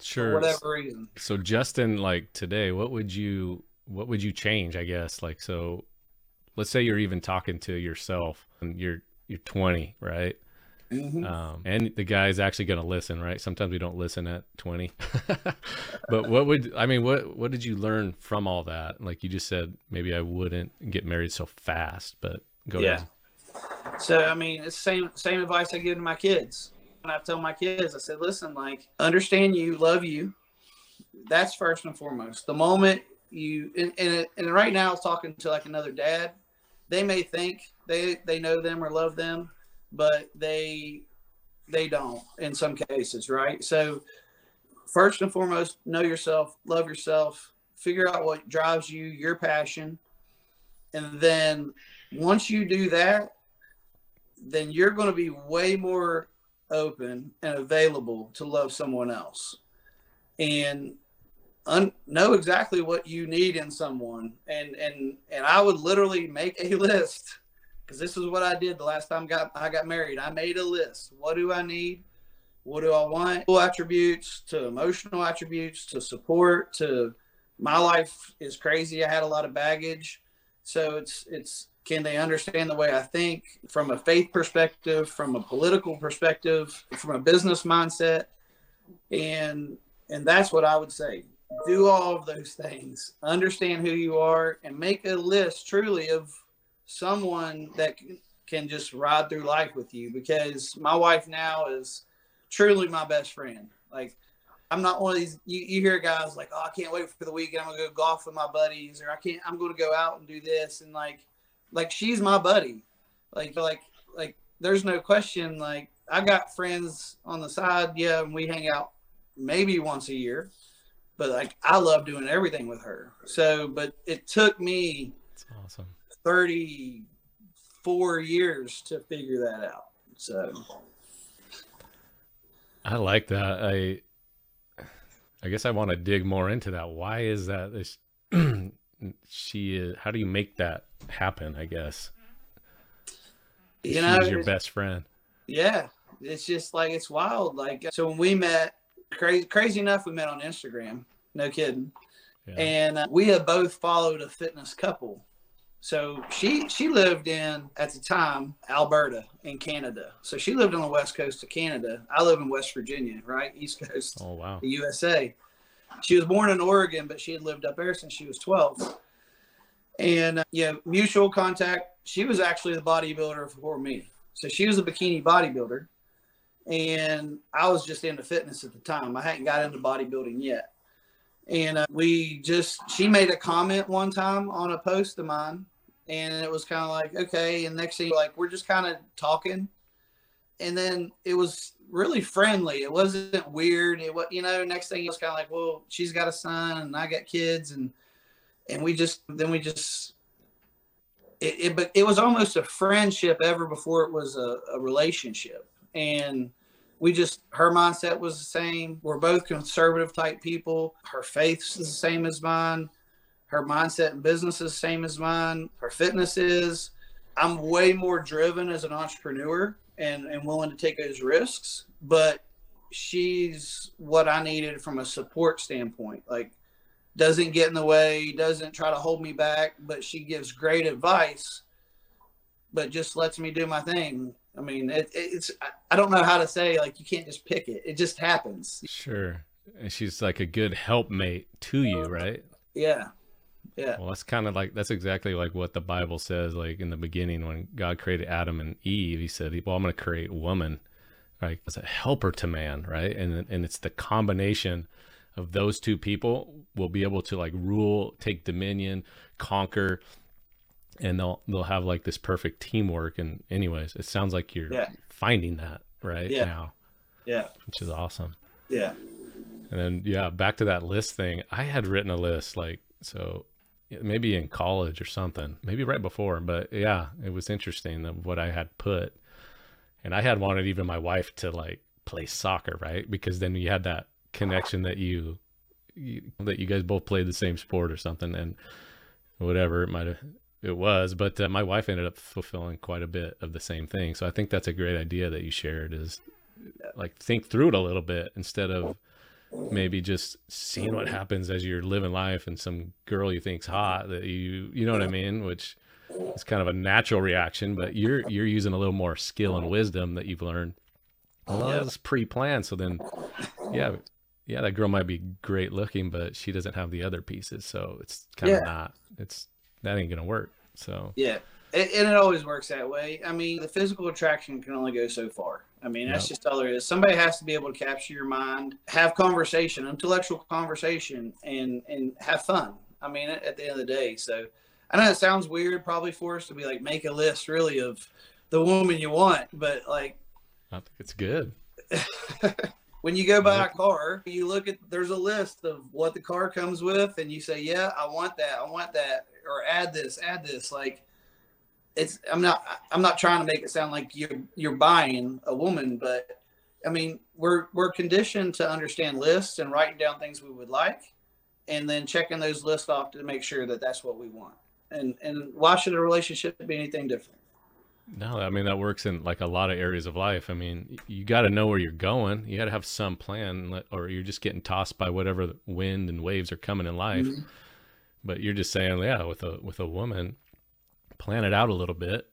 S1: Sure.
S2: whatever reason.
S1: So Justin, like today, what would you what would you change? I guess like so. Let's say you're even talking to yourself, and you're you're 20, right?
S2: Mhm.
S1: Um, and the guy's actually going to listen, right? Sometimes we don't listen at 20. [LAUGHS] but what would I mean? What what did you learn from all that? Like you just said, maybe I wouldn't get married so fast, but go
S2: Yeah.
S1: ahead.
S2: So I mean, it's the same same advice I give to my kids. I tell my kids, I said, listen, like understand you, love you. That's first and foremost. The moment you and, and, and right now, it's talking to like another dad. They may think they they know them or love them, but they they don't in some cases, right? So first and foremost, know yourself, love yourself, figure out what drives you, your passion, and then once you do that, then you're going to be way more open and available to love someone else. And un- know exactly what you need in someone. And and and i would literally make a [LAUGHS] list because this is what i did the last time got i got married. I made a list. What do i need? What do i want? Full attributes to emotional attributes to support to my life is crazy. I had a lot of baggage. So it's it's can they understand the way I think from a faith perspective, from a political perspective, from a business mindset, and and that's what I would say. Do all of those things. Understand who you are, and make a list truly of someone that can, just ride through life with you. Because my wife now is truly my best friend. Like I'm not one of these. You, you hear guys like, "Oh, I can't wait for the weekend. I'm gonna go golf with my buddies," or "I can't. I'm gonna go out and do this." And like, like she's my buddy. Like, like, like. There's no question. Like, I got friends on the side. Yeah, and we hang out maybe once a year. But like, I love doing everything with her. So, but it took me
S1: That's awesome.
S2: 34 years to figure that out. So,
S1: I like that. I I guess I want to dig more into that. Why is that this [CLEARS THROAT] she is how do you make that happen, I guess?
S2: You know,
S1: She's your best friend.
S2: Yeah, it's just like it's wild. Like so, when we met, crazy crazy enough, we met on Instagram. No kidding.
S1: Yeah.
S2: And uh, we had both followed a fitness couple. So she she lived in at the time Alberta in Canada. So she lived on the west coast of Canada. I live in West Virginia, right, east coast,
S1: oh wow.
S2: the USA. She was born in Oregon, but she had lived up there since she was twelve. And uh, yeah, mutual contact. She was actually the bodybuilder before me. So she was a bikini bodybuilder, and I was just into fitness at the time. I hadn't got into bodybuilding yet. And uh, we just, she made a comment one time on a post of mine, and it was kind of like, okay. And next thing, like, we're just kind of talking. And then it was really friendly. It wasn't weird. It was, you know, next thing it was kind of like, well, she's got a son and I got kids. And, and we just, then we just, it, it, but it was almost a friendship ever before it was a, a relationship. And we just, her mindset was the same. We're both conservative type people. Her faith's the same as mine. Her mindset in business is the same as mine. Her fitness is. I'm way more driven as an entrepreneur and, and willing to take those risks, but she's what I needed from a support standpoint. Like, doesn't get in the way, doesn't try to hold me back, but she gives great advice, but just lets me do my thing. I mean, it, it's, I- I don't know how to say, like, you can't just pick it. It just happens.
S1: Sure. And she's like a good helpmate to you, right?
S2: Yeah. Yeah.
S1: Well, that's kind of like that's exactly like what the Bible says. Like in the beginning, when God created Adam and Eve, He said, "Well, I'm going to create woman, like as a helper to man, right?" And and it's the combination of those two people will be able to like rule, take dominion, conquer, and they'll they'll have like this perfect teamwork. And anyways, it sounds like you're
S2: Yeah.
S1: finding that right
S2: Yeah.
S1: now,
S2: Yeah.
S1: which is awesome.
S2: Yeah.
S1: And then yeah, back to that list thing. I had written a list like so maybe in college or something, maybe right before, but yeah, it was interesting of what I had put. And I had wanted even my wife to like play soccer, right? Because then you had that connection that you, you that you guys both played the same sport or something and whatever it might have it was, but uh, my wife ended up fulfilling quite a bit of the same thing. So I think that's a great idea that you shared is like think through it a little bit instead of maybe just seeing what happens as you're living life and some girl you think's hot that you you know what I mean, which is kind of a natural reaction, but you're you're using a little more skill and wisdom that you've learned. Well,
S2: Yeah.
S1: that's pre-planned, so then yeah, yeah, that girl might be great looking, but she doesn't have the other pieces, so it's kind of not. It's that ain't gonna work. So
S2: Yeah. And it always works that way. I mean, the physical attraction can only go so far. I mean, that's
S1: Yep.
S2: just all there is. Somebody has to be able to capture your mind, have conversation, intellectual conversation, and and have fun. I mean, at, at the end of the day. So I know it sounds weird, probably for us to be like make a list really of the woman you want, but like
S1: I think it's good. [LAUGHS]
S2: when you go buy a car, you look at there's a list of what the car comes with, and you say, "Yeah, I want that. I want that," or add this, add this. Like, it's I'm not I'm not trying to make it sound like you're you're buying a woman, but I mean we're we're conditioned to understand lists and writing down things we would like, and then checking those lists off to make sure that that's what we want. And and why should a relationship be anything different?
S1: No, I mean that works in like a lot of areas of life. I mean, you got to know where you're going. You got to have some plan, or you're just getting tossed by whatever wind and waves are coming in life.
S2: Mhm.
S1: But you're just saying, yeah, with a with a woman, plan it out a little bit,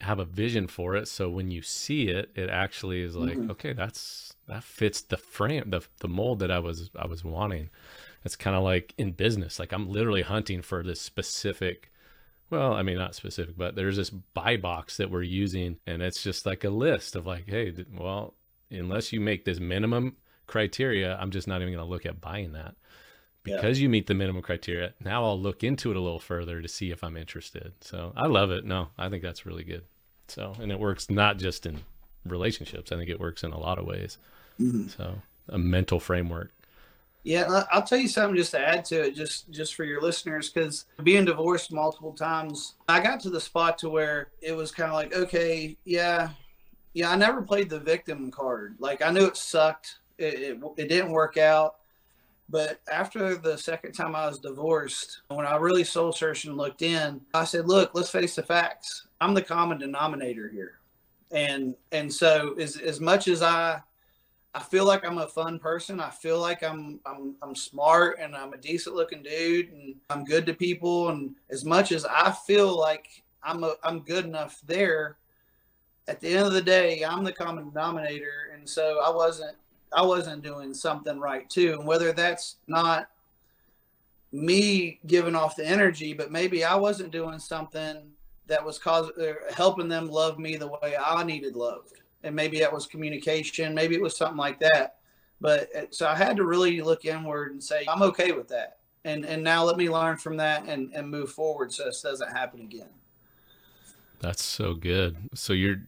S1: have a vision for it, so when you see it, it actually is like,
S2: Mhm.
S1: okay, that's that fits the frame, the the mold that I was I was wanting. It's kind of like in business. Like I'm literally hunting for this specific well, I mean, not specific, but there's this buy box that we're using, and it's just like a list of like, hey, well, unless you make this minimum criteria, I'm just not even going to look at buying that.
S2: Yeah.
S1: Because you meet the minimum criteria, now I'll look into it a little further to see if I'm interested. So I love it. No, I think that's really good. So, and it works not just in relationships, I think it works in a lot of ways.
S2: Mhm.
S1: So, a mental framework.
S2: Yeah, I'll tell you something just to add to it, just just for your listeners, because being divorced multiple times, I got to the spot to where it was kind of like, okay, yeah, yeah, I never played the victim card. Like I knew it sucked, it it, it didn't work out, but after the second time I was divorced, when I really soul searched and looked in, I said, look, let's face the facts. I'm the common denominator here. And and so as as much as I I feel like I'm a fun person. I feel like I'm I'm I'm smart and I'm a decent looking dude and I'm good to people. And as much as I feel like I'm a, I'm good enough there, at the end of the day, I'm the common denominator. And so I wasn't I wasn't doing something right too. And whether that's not me giving off the energy, but maybe I wasn't doing something that was causing helping them love me the way I needed loved. And maybe that was communication, maybe it was something like that. But uh, so I had to really look inward and say, I'm okay with that. And and now let me learn from that and, and move forward so this doesn't happen again.
S1: That's so good. So you're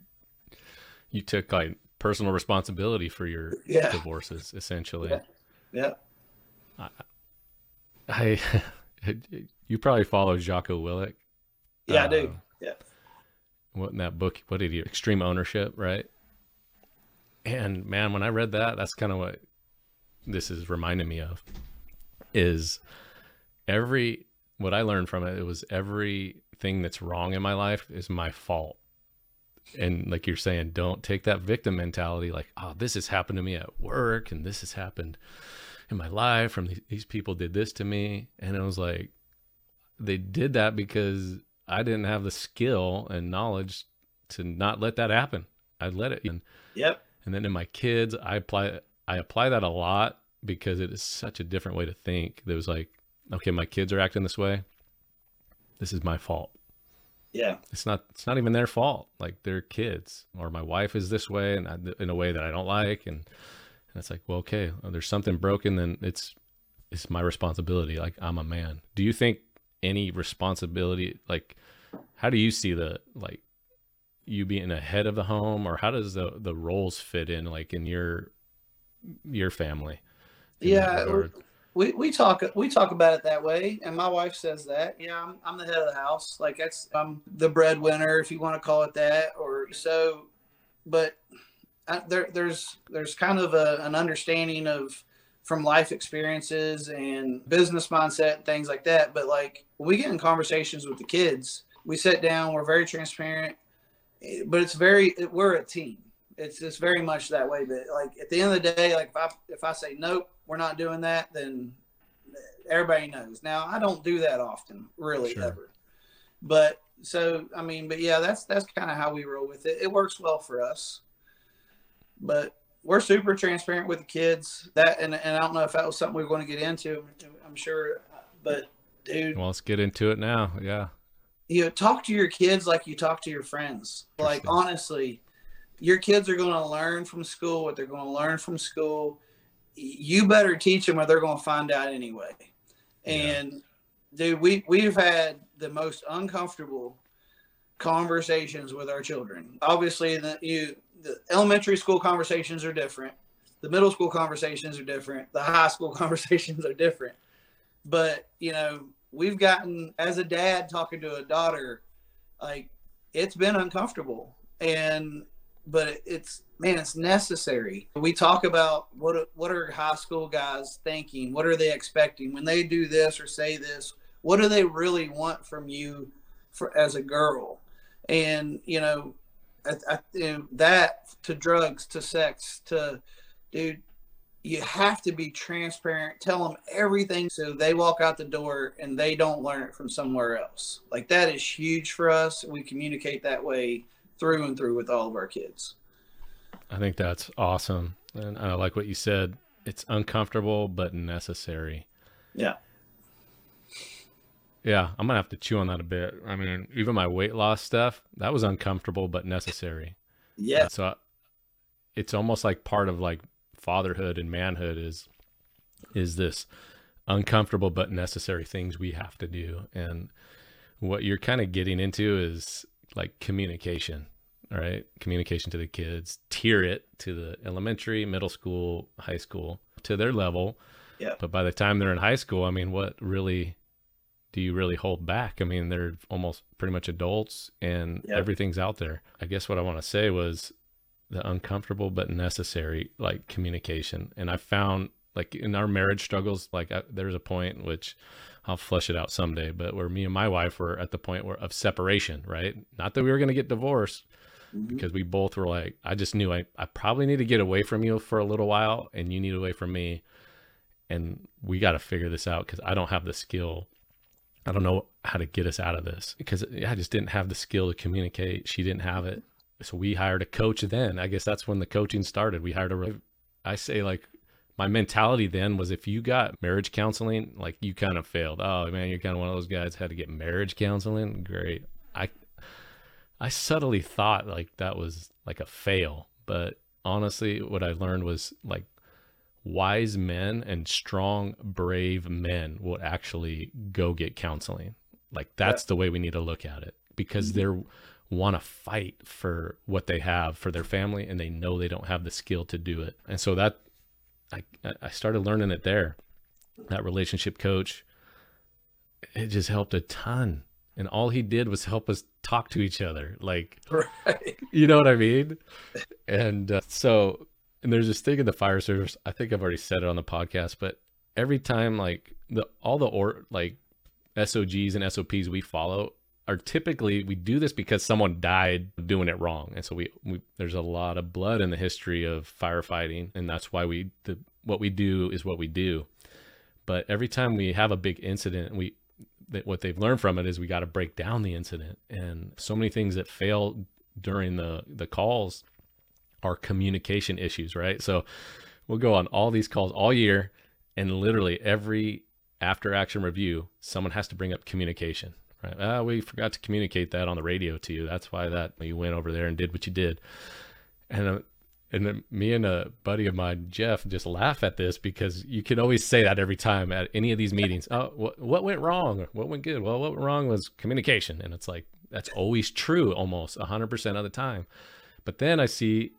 S1: you took like personal responsibility for your yeah. divorces essentially.
S2: Yeah.
S1: yeah. I, I [LAUGHS] you probably follow Jocko Willink.
S2: Yeah, uh, I do. Uh, yeah.
S1: What in that book? What did he? Extreme ownership, right? And man, when I read that, that's kind of what this is reminding me of. Is every what I learned from it? It was everything that's wrong in my life is my fault and like you're saying don't take that victim mentality like oh this has happened to me at work and this has happened in my life from these, these people did this to me. And it was like they did that because i didn't have the skill and knowledge to not let that happen. I let it. And
S2: yep.
S1: And then in my kids i apply i apply that a lot because it is such a different way to think. There was like okay my kids are acting this way. This is my fault
S2: yeah.
S1: It's not it's not even their fault. Like they're kids. Or my wife is this way and I, in a way that i don't like and, and it's like well okay there's something broken then it's it's my responsibility. Like i'm a man. Do you think any responsibility like how do you see the like you being ahead of the home? Or how does the the roles fit in like in your your family
S2: yeah we, we talk we talk about it that way and my wife says that. Yeah I'm, I'm the head of the house. Like that's i'm the breadwinner if you want to call it that or so. But I, there there's there's kind of a, an understanding of from life experiences and business mindset and things like that. But like we get in conversations with the kids. We sit down we're very transparent eh, but it's very we're a team it's just very much that way but like at the end of the day like if i if i say nope we're not doing that, then everybody knows. Now, I don't do that often, really sure. ever. But so, I mean, but yeah, that's that's kind of how we roll with it. It works well for us. But we're super transparent with the kids. That and, and I don't know if that was something we are going to get into. I'm sure, but dude,
S1: well, let's get into it now. Yeah,
S2: you know, talk to your kids like you talk to your friends. Like honestly, your kids are going to learn from school what they're going to learn from school you better teach them or they're going to find out anyway. And yeah. dude, we we've had the most uncomfortable conversations with our children. Obviously, the you the elementary school conversations are different. The middle school conversations are different. The high school [LAUGHS] conversations are different. But, you know, we've gotten as a dad talking to a daughter like it's been uncomfortable and but it's man, it's necessary. We talk about what what are high school guys thinking? What are they expecting when they do this or say this? What do they really want from you for as a girl? And you know, I, I, you know that to drugs to sex to dude you have to be transparent tell them everything so they walk out the door and they don't learn it from somewhere else like that is huge for us we communicate that way through and through with all of our kids
S1: I think that's awesome. And I like what you said. It's uncomfortable, but necessary.
S2: Yeah.
S1: Yeah. I'm going to have to chew on that a bit. I mean, even my weight loss stuff, that was uncomfortable, but necessary.
S2: Yeah.
S1: And so it's almost like part of like fatherhood and manhood is, is this uncomfortable, but necessary things we have to do. And what you're kind of getting into is like communication right? Communication to the kids, tier it to the elementary, middle school, high school to their level.
S2: Yeah.
S1: But by the time they're in high school, I mean, what really do you really hold back? I mean, they're almost pretty much adults and yep. everything's out there. I guess what I want to say was the uncomfortable but necessary like communication. And I found like in our marriage struggles, like I, there's a point which I'll flesh it out someday, but where me and my wife were at the point where of separation, right? Not that we were going to get divorced, mm-hmm. because we both were like, I just knew I, I probably need to get away from you for a little while and you need away from me. And we got to figure this out because I don't have the skill. I don't know how to get us out of this because I just didn't have the skill to communicate. She didn't have it. So we hired a coach then. I guess that's when the coaching started. We hired a, I say like my mentality then was if you got marriage counseling, like you kind of failed. Oh man, you're kind of one of those guys had to get marriage counseling. Great. I subtly thought like that was like a fail, but honestly, what I learned was like wise men and strong, brave men will actually go get counseling. Like that's yeah. the way we need to look at it because mm-hmm. they're want to fight for what they have for their family and they know they don't have the skill to do it. And so that I I started learning it there. That relationship coach it just helped a ton and all he did was help us talk to each other like [LAUGHS] right. you know what i mean? And uh, so and there's this thing in the fire service i think i've already said it on the podcast but every time like the all the or like sogs and sops we follow are typically we do this because someone died doing it wrong. And so we, we there's a lot of blood in the history of firefighting and that's why we the what we do is what we do. But every time we have a big incident we that what they've learned from it is we got to break down the incident. And so many things that fail during the the calls are communication issues right? So we'll go on all these calls all year and literally every after action review someone has to bring up communication right? Ah, we forgot to communicate that on the radio to you. That's why that you went over there and did what you did. And uh, and me and a buddy of mine, Jeff, just laugh at this because you can always say that every time at any of these meetings. Oh, what, what went wrong? What went good? Well, what went wrong was communication. And it's like, that's always true almost 100% of the time. But then I see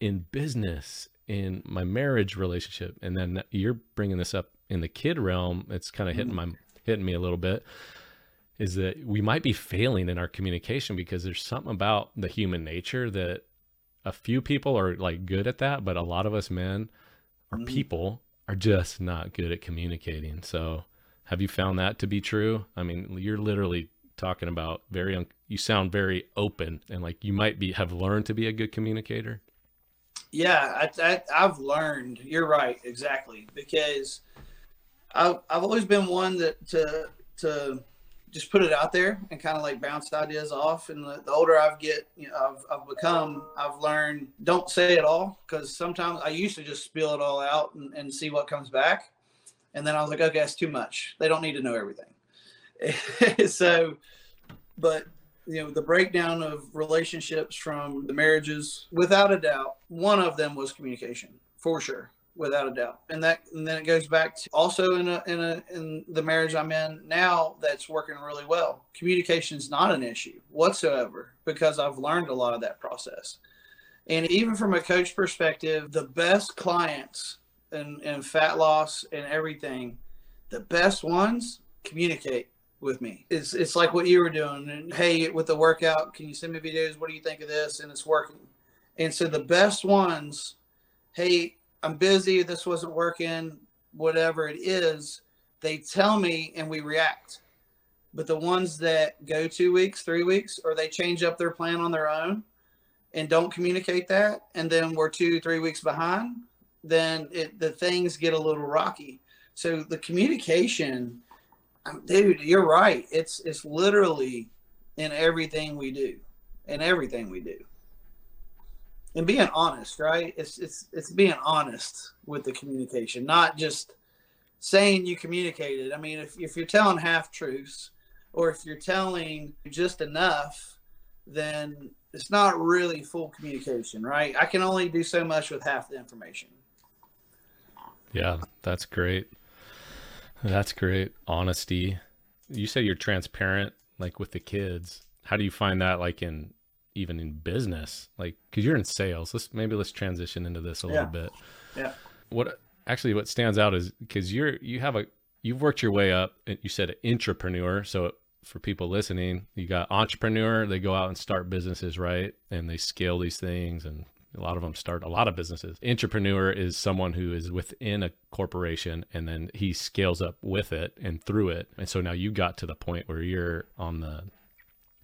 S1: in business, in my marriage relationship, and then you're bringing this up in the kid realm, it's kind of hitting my hitting me a little bit is that we might be failing in our communication because there's something about the human nature that a few people are like good at that, but a lot of us men or mm-hmm. people are just not good at communicating. So, have you found that to be true? I mean, you're literally talking about very un- you sound very open and like you might be have learned to be a good communicator.
S2: Yeah, I, have learned. You're right, exactly, because I've I've always been one that to to just put it out there and kind of like bounce ideas off. And the, the older I've get, you know, I've, I've become, I've learned don't say it all because sometimes I used to just spill it all out and, and see what comes back. And then I was like, okay, that's too much. They don't need to know everything. [LAUGHS] so, but you know, the breakdown of relationships from the marriages, without a doubt, one of them was communication for sure without a doubt. And that and then it goes back to also in a in a in the marriage I'm in now that's working really well. Communication is not an issue whatsoever because I've learned a lot of that process. And even from a coach perspective, the best clients and, and fat loss and everything, the best ones communicate with me. It's it's like what you were doing. And hey, with the workout, can you send me videos? What do you think of this? And it's working. And so the best ones, hey, I'm busy, this wasn't working, whatever it is, they tell me and we react. But the ones that go two weeks, three weeks, or they change up their plan on their own and don't communicate that, and then we're two, three weeks behind, then it, the things get a little rocky. So the communication, um, dude, you're right. It's it's literally in everything we do, in everything we do and being honest, right? It's it's it's being honest with the communication, not just saying you communicated. I mean, if if you're telling half truths or if you're telling just enough, then it's not really full communication, right? I can only do so much with half the information.
S1: Yeah, that's great. That's great. Honesty. You say you're transparent like with the kids. How do you find that like in even in business like because you're in sales let's maybe let's transition into this a yeah. little bit.
S2: Yeah.
S1: What actually what stands out is because you're you have a you've worked your way up and you said an entrepreneur so for people listening you got entrepreneur they go out and start businesses right? And they scale these things and a lot of them start a lot of businesses. Entrepreneur is someone who is within a corporation and then he scales up with it and through it. And so now you got to the point where you're on the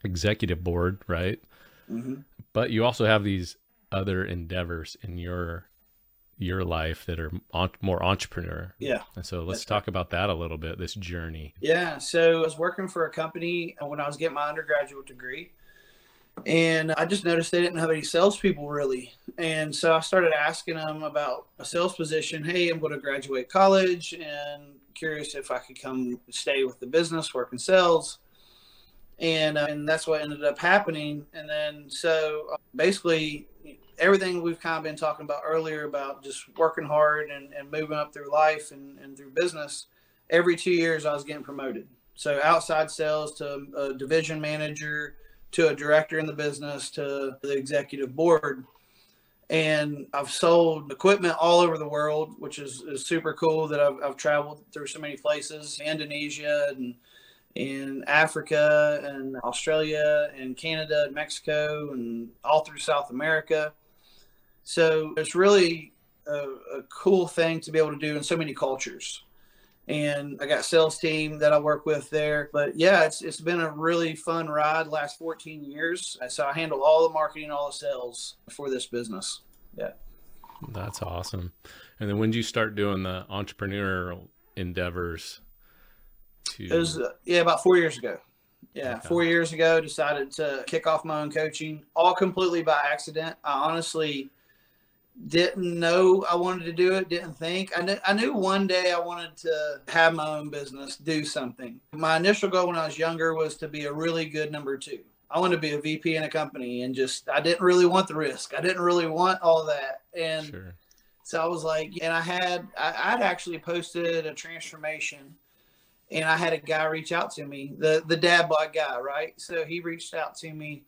S1: executive board right
S2: Mhm.
S1: but you also have these other endeavors in your your life that are on, more entrepreneur.
S2: Yeah.
S1: And so let's talk about that a little bit. This journey.
S2: Yeah. So I was working for a company when I was getting my undergraduate degree. And I just noticed they didn't have any salespeople really. And so I started asking them about a sales position. Hey, I'm going to graduate college and curious if I could come stay with the business, work in sales. And, uh, and that's what ended up happening. And then so uh, basically, everything we've kind of been talking about earlier about just working hard and, and moving up through life and, and through business every two years I was getting promoted. So outside sales to a division manager, to a director in the business, to the executive board. And I've sold equipment all over the world, which is, is super cool that I've, I've traveled through so many places, Indonesia and in Africa and Australia and Canada and Mexico and all through South America. So it's really a, a cool thing to be able to do in so many cultures and I got sales team that I work with there. But yeah, it's it's been a really fun ride last 14 years. So I handle all the marketing, all the sales for this business. Yeah.
S1: That's awesome. And then when did you start doing the entrepreneurial endeavors? To
S2: It was uh, yeah about four years ago. Yeah,
S1: Okay.
S2: four years ago, decided to kick off my own coaching, all completely by accident. I honestly didn't know I wanted to do it. Didn't think I knew. I knew one day I wanted to have my own business, do something. My initial goal when I was younger was to be a really good number two. I wanted to be a VP in a company, and just I didn't really want the risk. I didn't really want all that, and
S1: sure.
S2: so I was like, and I had, I, I'd actually posted a transformation and I had a guy reach out to me, the, the dad bod guy, right? So he reached out to me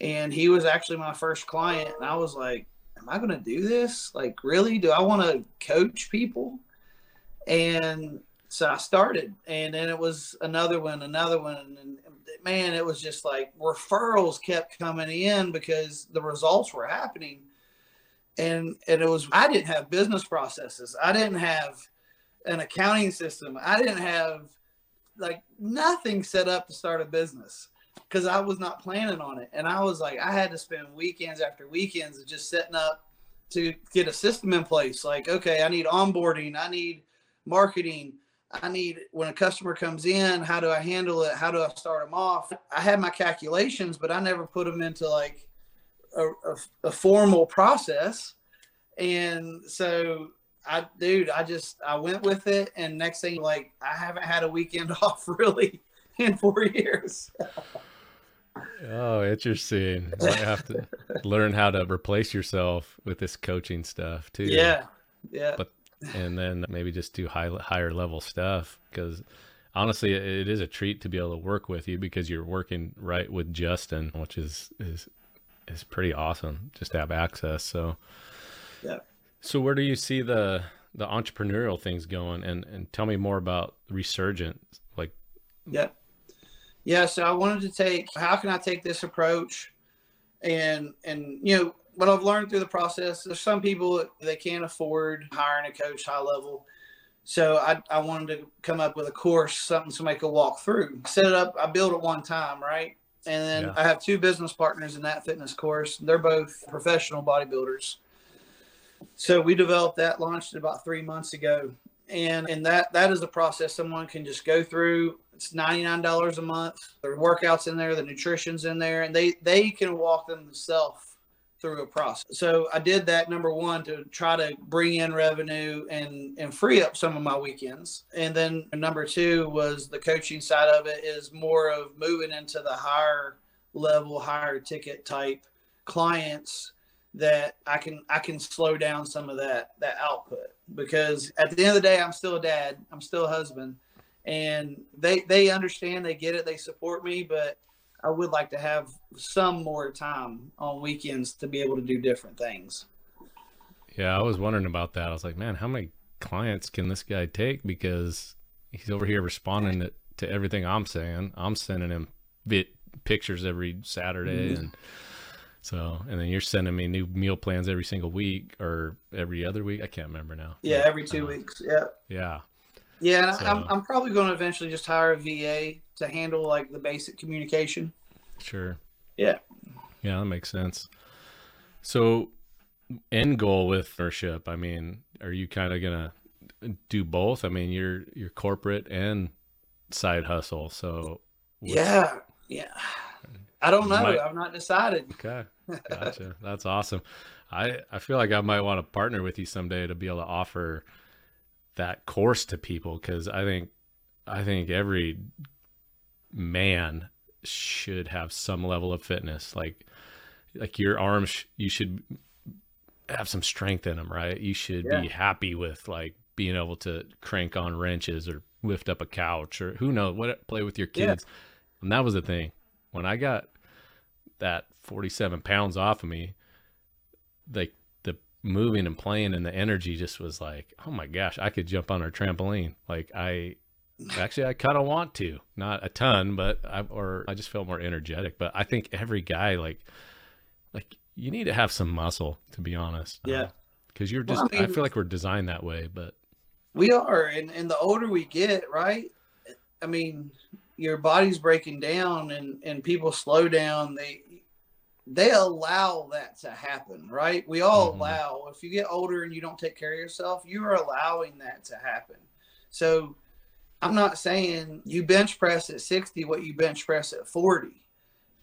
S2: and he was actually my first client. And I was like, am I going to do this? Like, really? Do I want to coach people? And so I started and then it was another one, another one. And man, it was just like referrals kept coming in because the results were happening and and it was I didn't have business processes. I didn't have an accounting system. I didn't have like nothing set up to start a business because I was not planning on it. And I was like, I had to spend weekends after weekends of just setting up to get a system in place. Like, okay, I need onboarding, I need marketing, I need when a customer comes in, how do I handle it? How do I start them off? I had my calculations, but I never put them into like a, a, a formal process. And so I, dude, I just, I went with it. And next thing, like, I haven't had a weekend [LAUGHS] off really in four years.
S1: Oh, interesting. You have to learn how to replace yourself with this coaching stuff too.
S2: Yeah. Yeah.
S1: But- And then maybe just do high, higher level stuff because honestly, it, it is a treat to be able to work with you because you're working right with Justin, which is, is, is pretty awesome just to have access. So,
S2: Yeah.
S1: So where do you see the, the entrepreneurial things going and, and tell me more about Resurgence? Like,
S2: Yeah. Yeah. So I wanted to take, how can I take this approach? And, and, you know, what I've learned through the process, there's some people they can't afford hiring a coach high level. So I, I wanted to come up with a course, something somebody could walk through. Set it up, I built it one time, right? And then
S1: Yeah.
S2: I have two business partners in that fitness course. They're both professional bodybuilders. So we developed that, launched it about three months ago. And and that that is a process someone can just go through. It's ninety nine dollars a month. There are workouts in there, the nutrition's in there, and they they can walk themselves through a process. So I did that number one to try to bring in revenue and and free up some of my weekends. And then number two was the coaching side of it is more of moving into the higher level, higher ticket type clients that I can I can slow down some of that that output because at the end of the day I'm still a dad, I'm still a husband and they they understand, they get it, they support me, but I would like to have some more time on weekends to be able to do different things.
S1: Yeah, I was wondering about that. I was like, man, how many clients can this guy take? Because he's over here responding to, to everything I'm saying. I'm sending him bit pictures every Saturday,
S2: Mhm.
S1: and so, and then you're sending me new meal plans every single week or every other week. I can't remember now.
S2: Yeah, every two
S1: uh,
S2: weeks. Yeah.
S1: Yeah,
S2: Yeah, I I'm, I'm probably going to eventually just hire a VA to handle like the basic communication.
S1: sure.
S2: Yeah.
S1: Yeah, that makes sense. So, end goal with ownership. I mean, are you kind of gonna do both? I mean, you're you're corporate and side hustle. So,
S2: yeah, yeah. I don't know. Might... I've not decided.
S1: Okay, [LAUGHS] gotcha. That's awesome. I I feel like I might want to partner with you someday to be able to offer that course to people because I think I think every man should have some level of fitness. Like like your arms, you should have some strength in them, right? You should yeah. be happy with like being able to crank on wrenches or lift up a couch or who knows what play with your kids. Yeah. And that was the thing. When I got that 47 pounds off of me, like the moving and playing and the energy just was like, oh my gosh, I could jump on a trampoline. Like I actually I kind of want to, not a ton, but I or I just feel more energetic. But I think every guy like like you need to have some muscle to be honest.
S2: Yeah.
S1: Because uh, you're just, well, I, mean, I feel like we're designed that way, but
S2: we are, and and the older we get, right? I mean, your body's breaking down, and and people slow down. They they allow that to happen, right? We all mm-hmm. allow. If you get older and you don't take care of yourself, you are allowing that to happen. So I'm not saying you bench press at 60 what you bench press at 40.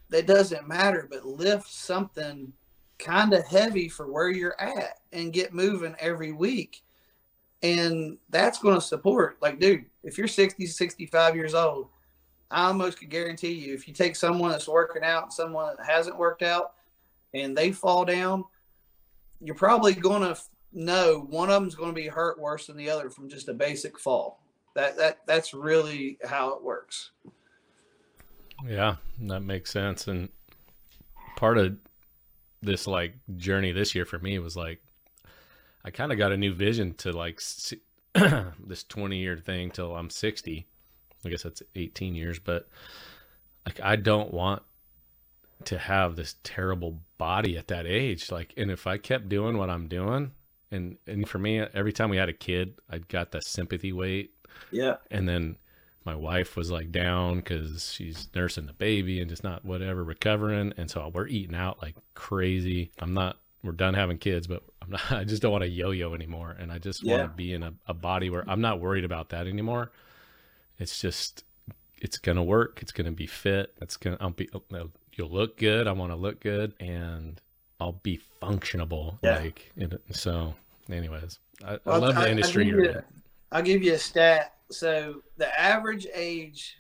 S2: That doesn't matter, but lift something kind of heavy for where you're at and get moving every week. And that's going to support, like, dude, if you're 60, 65 years old, I almost could guarantee you if you take someone that's working out and someone that hasn't worked out and they fall down, you're probably going to know one of them's going to be hurt worse than the other from just a basic fall. That that that's really how it works.
S1: Yeah, that makes sense. And part of this like journey this year for me was like I kind of got a new vision to like see, [CLEARS THROAT] this 20 year thing till I'm 60. I guess that's 18 years, but like I don't want to have this terrible body at that age. Like, and if I kept doing what I'm doing, and and for me, every time we had a kid, I'd got the sympathy weight
S2: yeah.
S1: And then my wife was like down because she's nursing the baby and just not whatever recovering. And so we're eating out like crazy. I'm not, we're done having kids, but I'm not, [LAUGHS] I just don't want to yo yo anymore. And I just yeah. want to be in a, a body where I'm not worried about that anymore. It's just, it's going to work. It's going to be fit. It's going to, I'll be, oh, you'll look good. I want to look good and I'll be functionable. Yeah. Like, so anyways, I, well, I love the industry you're in.
S2: I'll give you a stat. So the average age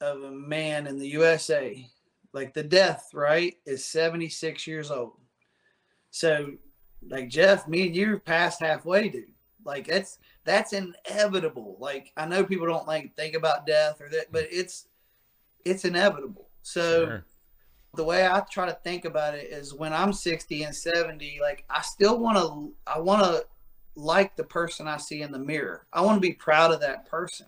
S2: of a man in the USA, like the death, right, is 76 years old. So like Jeff, me and you past halfway, dude. Like that's that's inevitable. Like I know people don't like think about death or that, but it's it's inevitable. So sure. the way I try to think about it is when I'm 60 and 70, like I still want to I want to like the person I see in the mirror. I want to be proud of that person.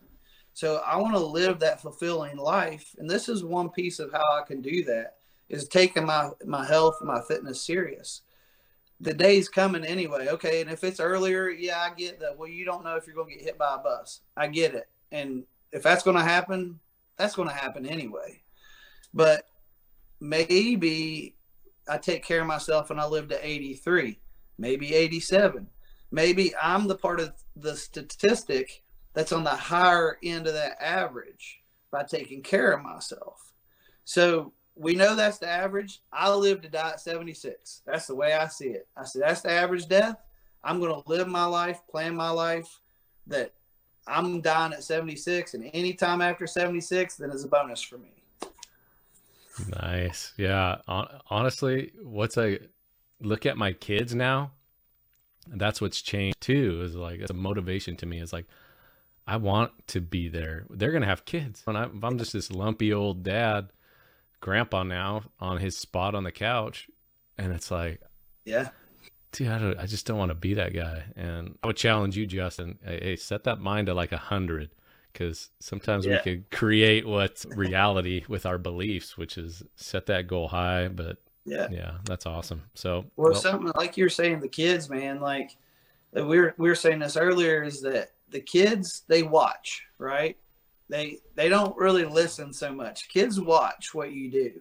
S2: So I want to live that fulfilling life. And this is one piece of how I can do that is taking my, my health and my fitness serious. The day's coming anyway. Okay. And if it's earlier, yeah, I get that. Well, you don't know if you're going to get hit by a bus. I get it. And if that's going to happen, that's going to happen anyway. But maybe I take care of myself and I live to 83, maybe 87 maybe I'm the part of the statistic that's on the higher end of that average by taking care of myself. So we know that's the average. I live to die at 76. That's the way I see it. I said that's the average death. I'm going to live my life, plan my life that I'm dying at 76 and anytime after 76 then is a bonus for me.
S1: Nice. Yeah, honestly, what's I look at my kids now that's what's changed too is like it's a motivation to me is like i want to be there they're gonna have kids when I, if i'm just this lumpy old dad grandpa now on his spot on the couch and it's like
S2: yeah
S1: dude i, I just don't want to be that guy and i would challenge you justin hey, hey set that mind to like a hundred because sometimes yeah. we could create what's reality with our beliefs which is set that goal high but
S2: yeah.
S1: Yeah, that's awesome. So
S2: well, well something like you're saying, the kids, man, like we were we were saying this earlier, is that the kids they watch, right? They they don't really listen so much. Kids watch what you do.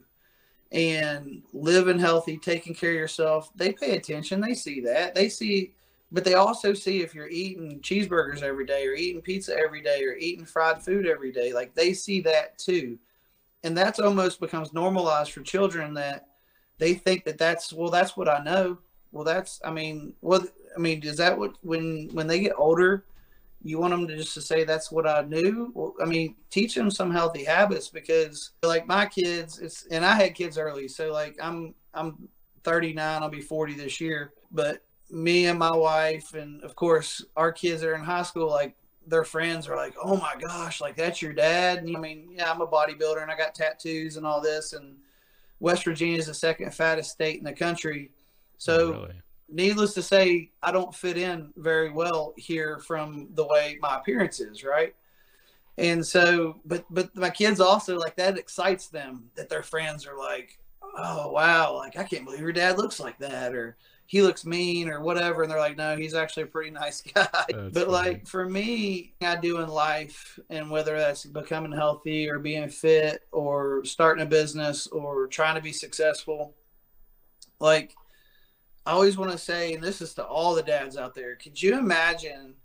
S2: and living healthy, taking care of yourself, they pay attention. They see that. They see, but they also see if you're eating cheeseburgers every day or eating pizza every day or eating fried food every day. Like they see that too. And that's almost becomes normalized for children that they think that that's, well, that's what I know. Well, that's, I mean, what, I mean, is that what, when, when they get older, you want them to just to say that's what I knew. I mean, teach them some healthy habits because like my kids, it's and I had kids early, so like I'm I'm 39, I'll be 40 this year. But me and my wife, and of course our kids are in high school, like their friends are like, "Oh my gosh, like that's your dad." And I mean, yeah, I'm a bodybuilder and I got tattoos and all this, and West Virginia is the second fattest state in the country. So really? Needless to say, I don't fit in very well here from the way my appearance is, right? And so, but but my kids also like that excites them that their friends are like, oh wow, like I can't believe your dad looks like that, or he looks mean, or whatever. And they're like, no, he's actually a pretty nice [LAUGHS] guy. That's but funny. like for me, I do in life, and whether that's becoming healthy or being fit or starting a business or trying to be successful, like I always want to say, and this is to all the dads out there, could you imagine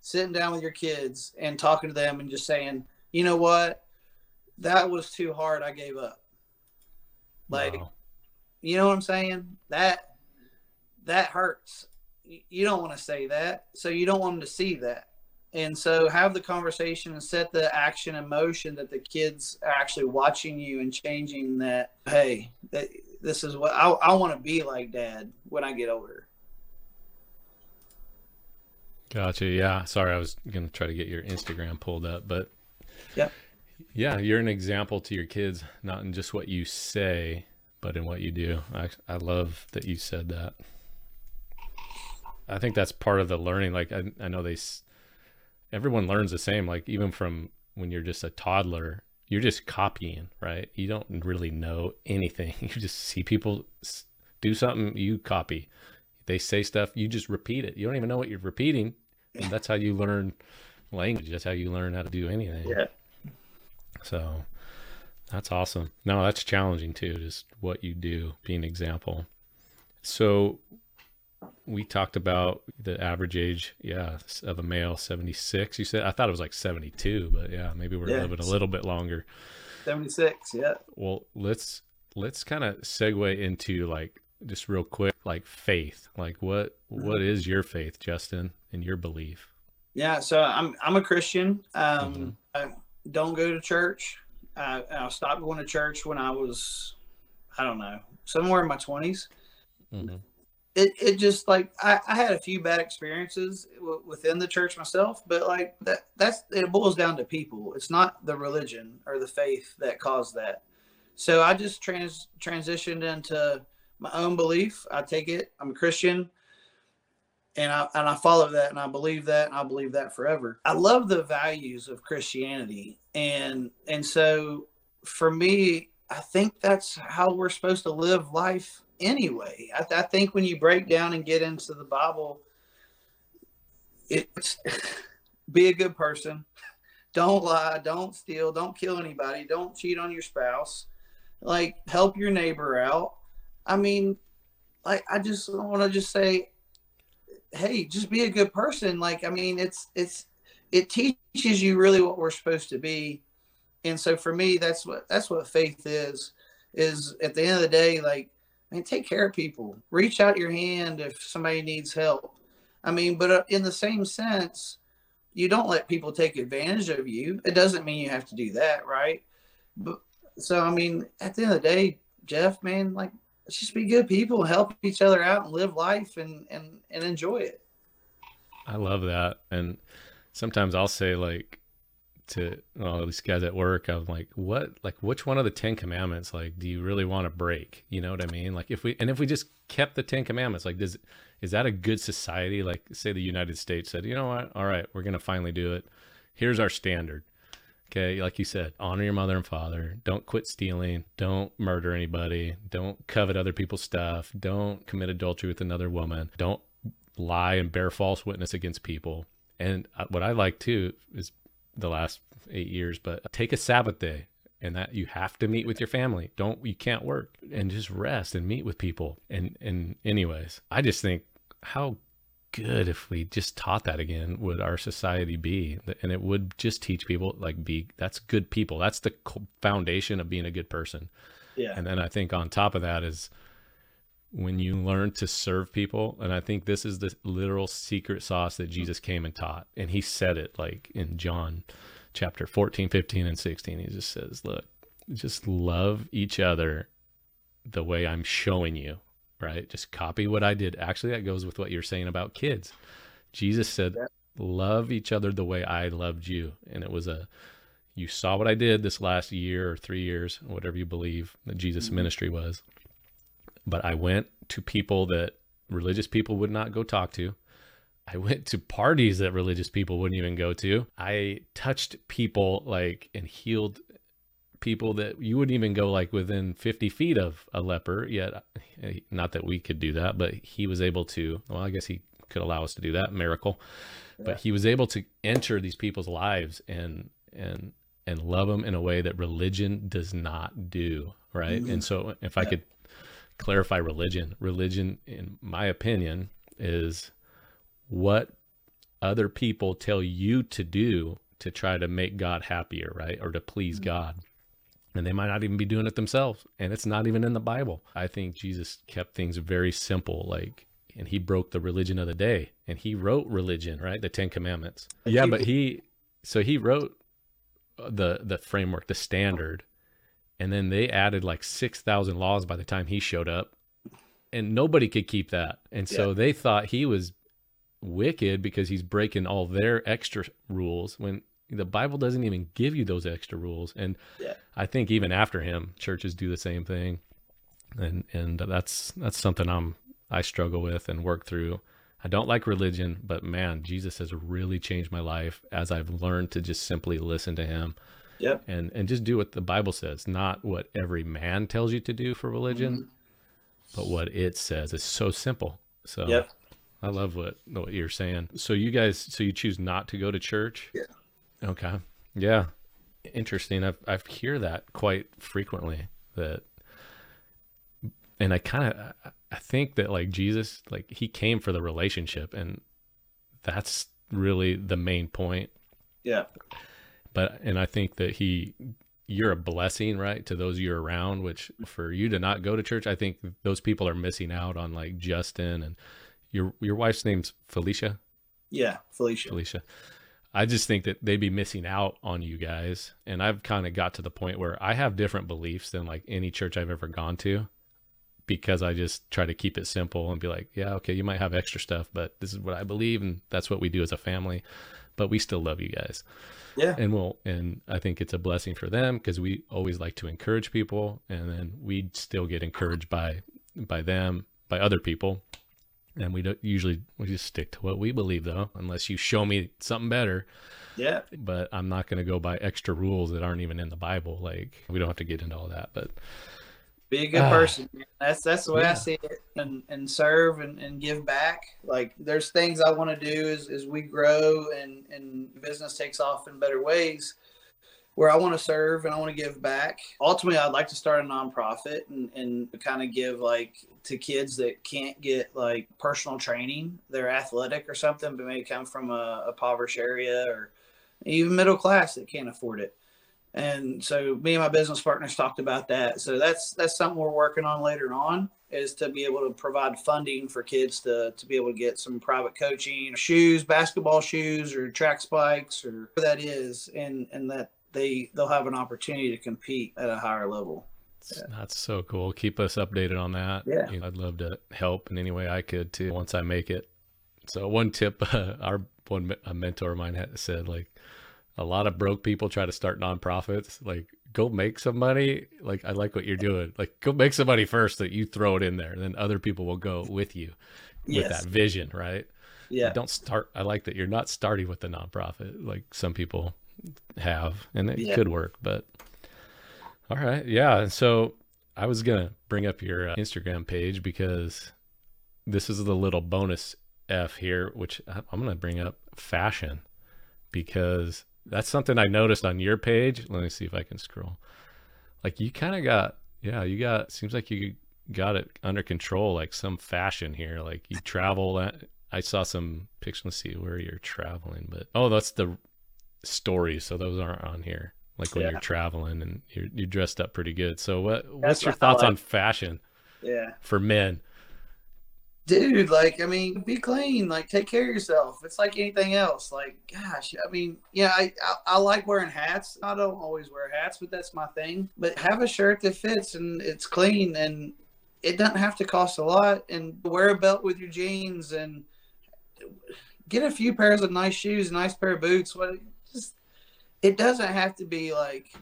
S2: sitting down with your kids and talking to them and just saying, you know what, that was too hard. I gave up. Like, wow. you know what I'm saying? That that hurts. You don't want to say that, so you don't want them to see that. And so have the conversation and set the action in motion that the kids are actually watching you and changing that. Hey, that this is what I, I want to be like dad when I get older.
S1: Gotcha. Yeah. Sorry, I was gonna try to get your Instagram pulled up, but
S2: yeah,
S1: yeah, you're an example to your kids, not in just what you say, but in what you do. I I love that you said that. I think that's part of the learning. Like I I know they, everyone learns the same. Like even from when you're just a toddler, you're just copying, right? You don't really know anything. [LAUGHS] You just see people do something, you copy. They say stuff, you just repeat it. You don't even know what you're repeating. And that's how you learn language. That's how you learn how to do anything.
S2: Yeah.
S1: So that's awesome. No, that's challenging too, just what you do, being an example. So we talked about the average age, yeah, of a male, 76. You said, I thought it was like 72, but yeah, maybe we're yeah. living a little bit longer.
S2: 76, yeah.
S1: Well, let's, let's kind of segue into like, just real quick, like faith, like what, what is your faith, Justin, and your belief?
S2: Yeah. So I'm, I'm a Christian. Um, mm-hmm. I don't go to church. I, I stopped going to church when I was, I don't know, somewhere in my 20s. Mm-hmm it, it just like I, I had a few bad experiences w- within the church myself, but like that that's it boils down to people. It's not the religion or the faith that caused that. So I just trans transitioned into my own belief. I take it. I'm a Christian, and I and I follow that, and I believe that, and I believe that forever. I love the values of Christianity, and and so for me, I think that's how we're supposed to live life anyway. I, I think when you break down and get into the Bible, it's [SIGHS] be a good person. Don't lie. Don't steal. Don't kill anybody. Don't cheat on your spouse. Like help your neighbor out. I mean, like I just want to just say, hey, just be a good person. Like I mean, it's it's it teaches you really what we're supposed to be. And so for me, that's what that's what faith is. Is at the end of the day, like I mean, take care of people. Reach out your hand if somebody needs help. I mean, but uh, in the same sense, you don't let people take advantage of you. It doesn't mean you have to do that, right? But so, I mean, at the end of the day, Jeff, man, like, let's just be good people, help each other out, and live life and and and enjoy it.
S1: I love that, and sometimes I'll say like, to all these guys at work. I'm like what? Like which one of the 10 commandments like do you really want to break? You know what i mean? Like if we and if we just kept the 10 commandments like does is that a good society? Like say the united states said you know what? All right we're gonna finally do it. Here's our standard. Okay like you said honor your mother and father. Don't quit stealing. Don't murder anybody. Don't covet other people's stuff. Don't commit adultery with another woman. Don't lie and bear false witness against people. And uh, what i like too is the last eight years, but take a Sabbath day and that you have to meet with your family. Don't you can't work and just rest and meet with people. And and anyways, I just think how good if we just taught that again would our society be and it would just teach people like be that's good people that's the foundation of being a good person
S2: yeah
S1: and then i think on top of that is when you learn to serve people and i think this is the literal secret sauce that jesus came and taught and he said it like in john chapter 14 15 and 16 he just says look just love each other the way i'm showing you right? Just copy what I did. Actually, that goes with what you're saying about kids. Jesus said, yeah. Love each other the way I loved you. And it was a, you saw what I did this last year or three years, whatever you believe that Jesus' mm-hmm. ministry was. But I went to people that religious people would not go talk to. I went to parties that religious people wouldn't even go to. I touched people like and healed people that you wouldn't even go like within 50 feet of a leper yet not that we could do that but he was able to well i guess he could allow us to do that miracle yeah. but he was able to enter these people's lives and and and love them in a way that religion does not do right mm-hmm. and so if i could clarify religion. Religion in my opinion is what other people tell you to do to try to make God happier, right? Or to please mm-hmm. God. And they might not even be doing it themselves and it's not even in the bible. I think jesus kept things very simple like and he broke the religion of the day and he wrote religion right? The 10 commandments. Yeah but he so he wrote the the framework the standard and then they added like 6000 laws by the time he showed up and nobody could keep that and so yeah. they thought he was wicked because he's breaking all their extra rules when the Bible doesn't even give you those extra rules. And yeah. I think even after him, churches do the same thing. And and that's that's something I'm I struggle with and work through. I don't like religion, but man, Jesus has really changed my life as I've learned to just simply listen to him.
S2: Yep.
S1: And and just do what the Bible says, not what every man tells you to do for religion, mm-hmm. but what it says. It's so simple. So
S2: yep.
S1: I love what what you're saying. So you guys so you choose not to go to church?
S2: Yeah.
S1: Okay. Yeah. Interesting. I've I hear that quite frequently that and I kind of I think that like Jesus like he came for the relationship and that's really the main point.
S2: Yeah.
S1: But and I think that he you're a blessing, right, to those you're around, which for you to not go to church, I think those people are missing out on like Justin and your your wife's name's Felicia.
S2: Yeah, Felicia.
S1: Felicia. I just think that they'd be missing out on you guys. And I've kind of got to the point where I have different beliefs than like any church I've ever gone to because I just try to keep it simple and be like, yeah, okay, you might have extra stuff, but this is what I believe and that's what we do as a family. But we still love you guys.
S2: Yeah.
S1: And we'll and I think it's a blessing for them because we always like to encourage people and then we still get encouraged by by them, by other people. And we don't usually we just stick to what we believe though unless you show me something better.
S2: Yeah.
S1: But i'm not going to go by extra rules that aren't even in the bible. Like we don't have to get into all that but
S2: be a good uh, person that's that's the way yeah. i see it and and serve and, and give back like there's things i want to do as, as we grow and and business takes off in better ways where I want to serve and I want to give back. Ultimately, I'd like to start a nonprofit and, and kind of give like to kids that can't get like personal training. They're athletic or something, but may come from a, a impoverished area or even middle class that can't afford it. And so me and my business partners talked about that. So that's that's something we're working on later on is to be able to provide funding for kids to, to be able to get some private coaching, shoes, basketball shoes or track spikes or that is and and that they they'll have an opportunity to compete at a higher level.
S1: Yeah. That's so cool. Keep us updated on that.
S2: Yeah,
S1: you know, I'd love to help in any way I could too. Once I make it. So one tip, uh, [LAUGHS] our one a mentor of mine had said like a lot of broke people try to start nonprofits. Like go make some money. Like I like what you're doing. Like go make some money first that you throw it in there, and then other people will go with you with yes. that vision, right?
S2: Yeah.
S1: Don't start. I like that you're not starting with the nonprofit like some people have, and it yeah. could work. But all right, yeah. So I was gonna bring up your uh, Instagram page because this is the little bonus F here, which I'm gonna bring up fashion because that's something I noticed on your page. Let me see if I can scroll. like you kind of got yeah you got seems like you got it under control like some fashion here like you travel that i saw some pictures let's see where you're traveling but oh that's the stories so those aren't on here like when
S2: Yeah.
S1: you're traveling and you're, you're dressed up pretty good so what
S2: That's
S1: what's your
S2: I
S1: thoughts on fashion
S2: Yeah.
S1: for men
S2: dude like i mean be clean like take care of yourself it's like anything else like gosh i mean yeah I, I i like wearing hats i don't always wear hats but that's my thing but have a shirt that fits and it's clean and it doesn't have to cost a lot and wear a belt with your jeans and get a few pairs of nice shoes nice pair of boots what just it doesn't have to be like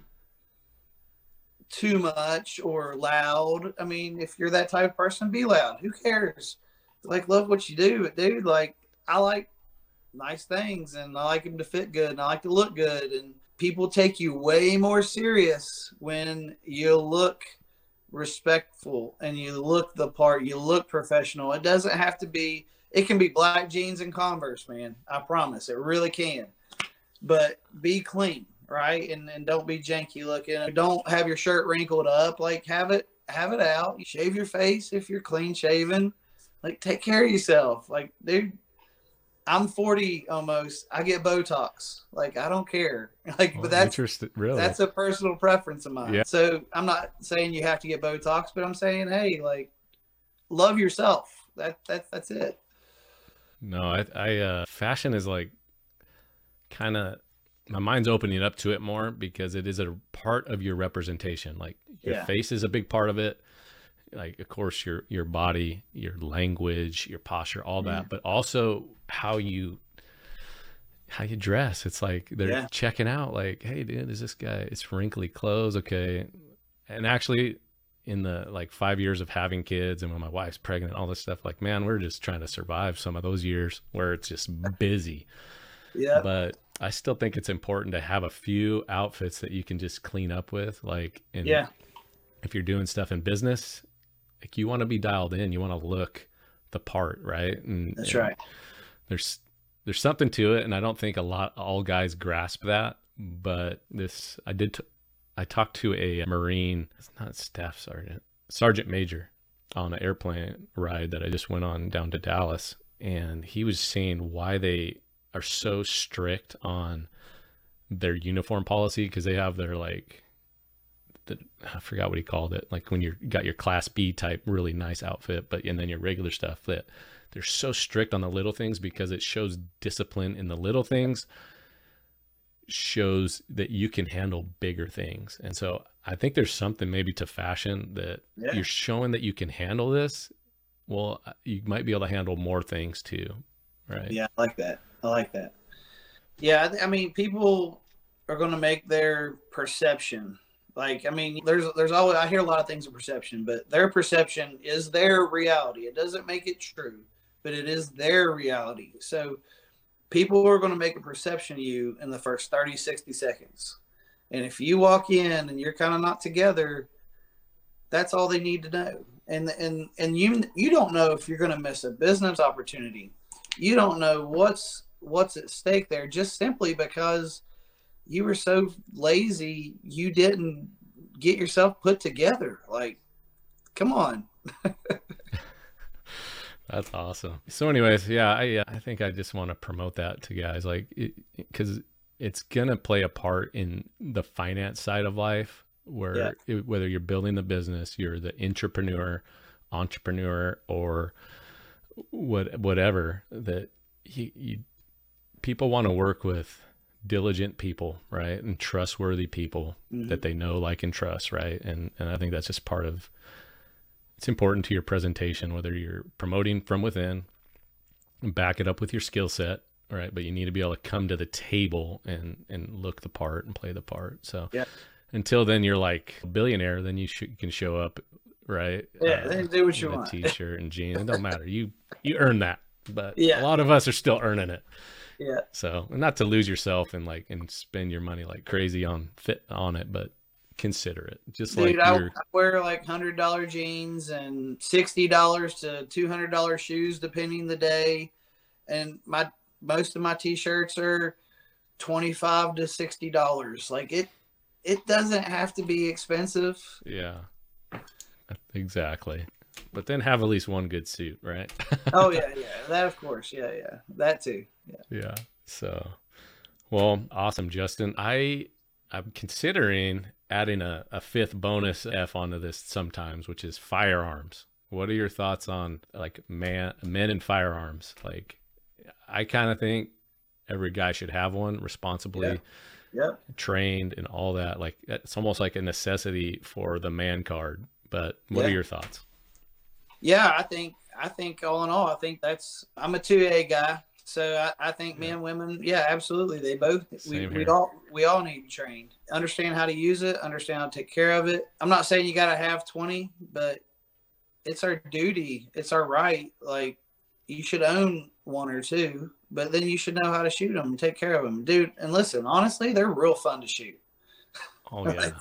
S2: too much or loud. I mean, if you're that type of person, be loud. Who cares? Like, love what you do, but dude, like, I like nice things and I like them to fit good and I like to look good. And people take you way more serious when you look respectful and you look the part, you look professional. It doesn't have to be, it can be black jeans and Converse, man. I promise. It really can. But be clean right? And and don't be janky looking. Don't have your shirt wrinkled up. Like have it have it out. You shave your face if you're clean shaven. Like take care of yourself. Like dude, I'm 40 almost. I get Botox. Like I don't care. [LAUGHS] Like
S1: Oh,
S2: but that's
S1: interesting really
S2: that's a personal preference of mine.
S1: Yeah.
S2: So I'm not saying you have to get Botox, but I'm saying hey, like love yourself. That that that's it.
S1: No, I, I, uh, fashion is like kind of my mind's opening up to it more because it is a part of your representation. Like your
S2: Yeah.
S1: face is a big part of it. Like, of course, your your body, your language, your posture, all that,
S2: Yeah.
S1: but also how you how you dress. It's like they're
S2: Yeah.
S1: checking out. Like, hey, dude, is this guy? It's wrinkly clothes, okay? And actually, in the like five years of having kids and when my wife's pregnant, all this stuff, like, man, we're just trying to survive some of those years where it's just busy.
S2: Yeah.
S1: But I still think it's important to have a few outfits that you can just clean up with. Like, and
S2: Yeah.
S1: if you're doing stuff in business, like you want to be dialed in, you want to look the part, right? And
S2: That's
S1: and
S2: right.
S1: There's there's something to it, and I don't think a lot all guys grasp that. But this, I did. T- I talked to a Marine, it's not staff sergeant, sergeant major, on an airplane ride that I just went on down to Dallas, and he was saying why they are so strict on their uniform policy because they have their like the, I forgot what he called it. Like when you got your class B type really nice outfit, but and then your regular stuff that they're so strict on the little things because it shows discipline in the little things shows that you can handle bigger things. And so I think there's something maybe to fashion that
S2: Yeah.
S1: you're showing that you can handle this. Well, uh, you might be able to handle more things too, right?
S2: Yeah, I like that. I like that. Yeah, I, th- I mean, people are going to make their perception. Like, I mean, there's there's always I hear a lot of things of perception, but their perception is their reality. It doesn't make it true, but it is their reality. So people are going to make a perception of you in the first 30, 60 seconds. And if you walk in and you're kind of not together, that's all they need to know. And and and you you don't know if you're going to miss a business opportunity you don't know what's what's at stake there just simply because you were so lazy you didn't get yourself put together like come on [LAUGHS]
S1: That's awesome. So, anyways, yeah, I I think I just want to promote that to guys, like, because it's gonna play a part in the finance side of life, where
S2: Yeah.
S1: it, whether you're building the business, you're the entrepreneur, entrepreneur, or what whatever that you, you people want to work with diligent people, right, and trustworthy people
S2: Mhm.
S1: that they know, like, and trust, right, and and I think that's just part of it's important to your presentation, whether you're promoting from within, and back it up with your skill set, right? But you need to be able to come to the table and and look the part and play the part. So
S2: Yeah.
S1: until then, you're like a billionaire. Then you should, can show up, right?
S2: Yeah, then do what you
S1: a
S2: want.
S1: T-shirt and jeans. It don't matter. You you earn that, but [LAUGHS]
S2: Yeah.
S1: a lot of us are still earning it.
S2: Yeah
S1: So not to lose yourself and like and spend your money like crazy on fit on it, but consider it. Just
S2: dude
S1: like
S2: I, I wear like hundred dollar jeans and sixty dollars to two hundred dollar shoes depending the day and my most of my t-shirts are 25 to 60 dollars like it it doesn't have to be expensive.
S1: Yeah. Exactly. But then have at least one good suit, right? [LAUGHS]
S2: oh [LAUGHS] yeah, yeah. That of course. Yeah, yeah. That too. Yeah.
S1: Yeah. So, well, awesome, Justin. I I'm considering adding a, a fifth bonus F onto this sometimes, which is firearms. What are your thoughts on like man men and firearms? Like I kind of think every guy should have one responsibly
S2: Yeah.
S1: trained and all that. Like it's almost like a necessity for the man card. But what
S2: Yeah.
S1: are your thoughts?
S2: Yeah, I think I think all in all, I think that's I'm a two A guy. So I, I think men, women, yeah, absolutely. They both we,
S1: Same
S2: we all we all need trained. Understand how to use it, understand how to take care of it. I'm not saying you gotta have twenty, but it's our duty. It's our right. Like you should own one or two, but then you should know how to shoot them and take care of them. Dude, and listen, honestly, they're real fun to shoot.
S1: Oh [LAUGHS] yeah.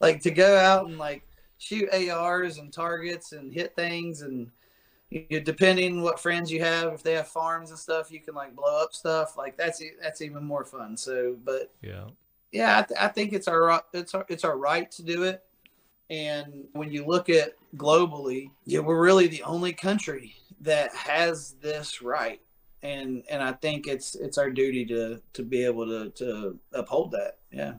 S2: like to go out and like shoot ARs and targets and hit things and you know, depending what friends you have, if they have farms and stuff, you can like blow up stuff. Like that's that's even more fun. So, but
S1: Yeah.
S2: yeah, I, th- I think it's our it's our it's our right to do it. And when you look at globally, yeah, we're really the only country that has this right. And and I think it's it's our duty to to be able to to uphold that. Yeah.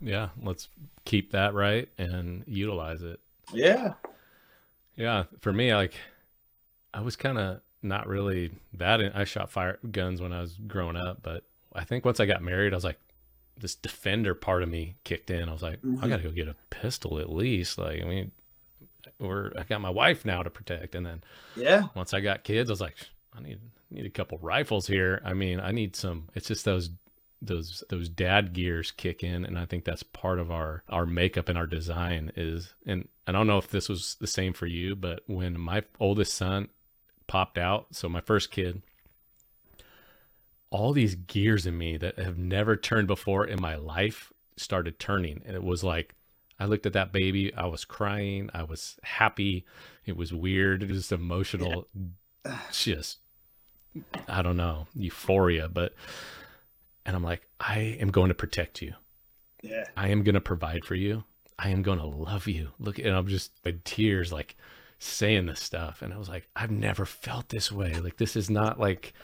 S1: Yeah. Let's keep that right and utilize it.
S2: Yeah.
S1: Yeah, for me, like I was kind of not really that. In, I shot fire guns when I was growing up, but I think once I got married, I was like, this defender part of me kicked in. I was like, I
S2: Mhm.
S1: got to go get a pistol at least. Like, I mean, or I got my wife now to protect, and then
S2: Yeah.
S1: once I got kids, I was like, I need need a couple rifles here. I mean, I need some. It's just those those those dad gears kick in, and I think that's part of our our makeup and our design is. And I don't know if this was the same for you, but when my oldest son popped out, so my first kid, all these gears in me that have never turned before in my life started turning, and it was like. I looked at that baby. I was crying. I was happy. It was weird. It was emotional. Just, I don't know, euphoria. But, and I'm like, I am going to protect you.
S2: Yeah.
S1: I am going to provide for you. I am going to love you. Look, and I'm just in tears, like saying this stuff. And I was like, I've never felt this way. Like, this is not like,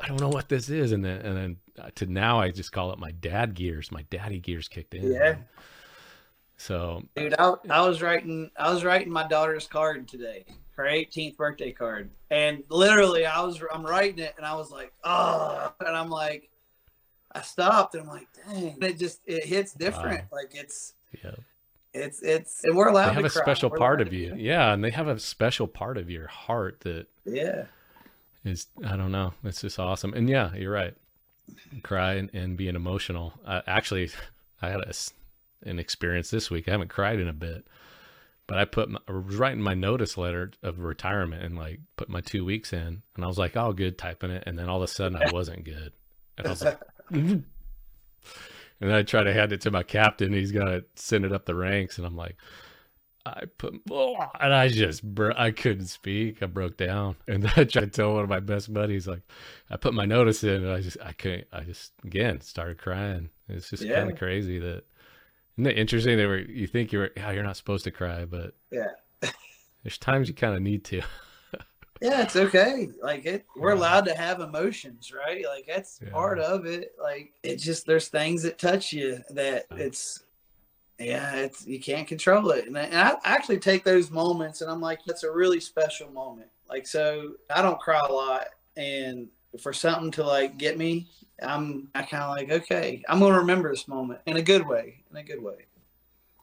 S1: I don't know what this is. And then, and then uh, to now, I just call it my dad gears. My daddy gears kicked in.
S2: Yeah.
S1: So,
S2: Dude, I, I was writing I was writing my daughter's card today, her 18th birthday card, and literally I was I'm writing it and I was like, oh, and I'm like, I stopped and I'm like, dang, and it just it hits different. Like it's
S1: yeah.
S2: it's it's and we're allowed
S1: they have a
S2: cry.
S1: special
S2: We're
S1: part of you. Yeah. And they have a special part of your heart that.
S2: Yeah,
S1: is I don't know. It's just awesome. And yeah, you're right. Cry and, and being emotional. Uh, actually, I had a an experience this week. I haven't cried in a bit, but I put my, I was writing my notice letter of retirement and like put my two weeks in, and I was like, "Oh, good," typing it, and then all of a sudden I wasn't good, and I was like, [LAUGHS] [LAUGHS] and then I try to hand it to my captain. He's got to send it up the ranks, and I'm like. I put, and I just, bro- I couldn't speak. I broke down, [LAUGHS] and I tried to tell one of my best buddies, like, I put my notice in, and I just, I couldn't. I just, again, started crying. It's just
S2: Yeah.
S1: kind of crazy that. Isn't it interesting that we're, you think you're, yeah, you're not supposed to cry, but
S2: yeah, [LAUGHS]
S1: there's times you kind of need to.
S2: Yeah. It's okay. Like it, we're
S1: Yeah.
S2: allowed to have emotions, right? Like that's
S1: Yeah.
S2: part of it. Like it just there's things that touch you that it's yeah, it's you can't control it. And I, and I actually take those moments and I'm like, that's a really special moment. Like so I don't cry a lot and for something to like get me, I'm I kind of like, okay, I'm gonna remember this moment in a good way, in a good way.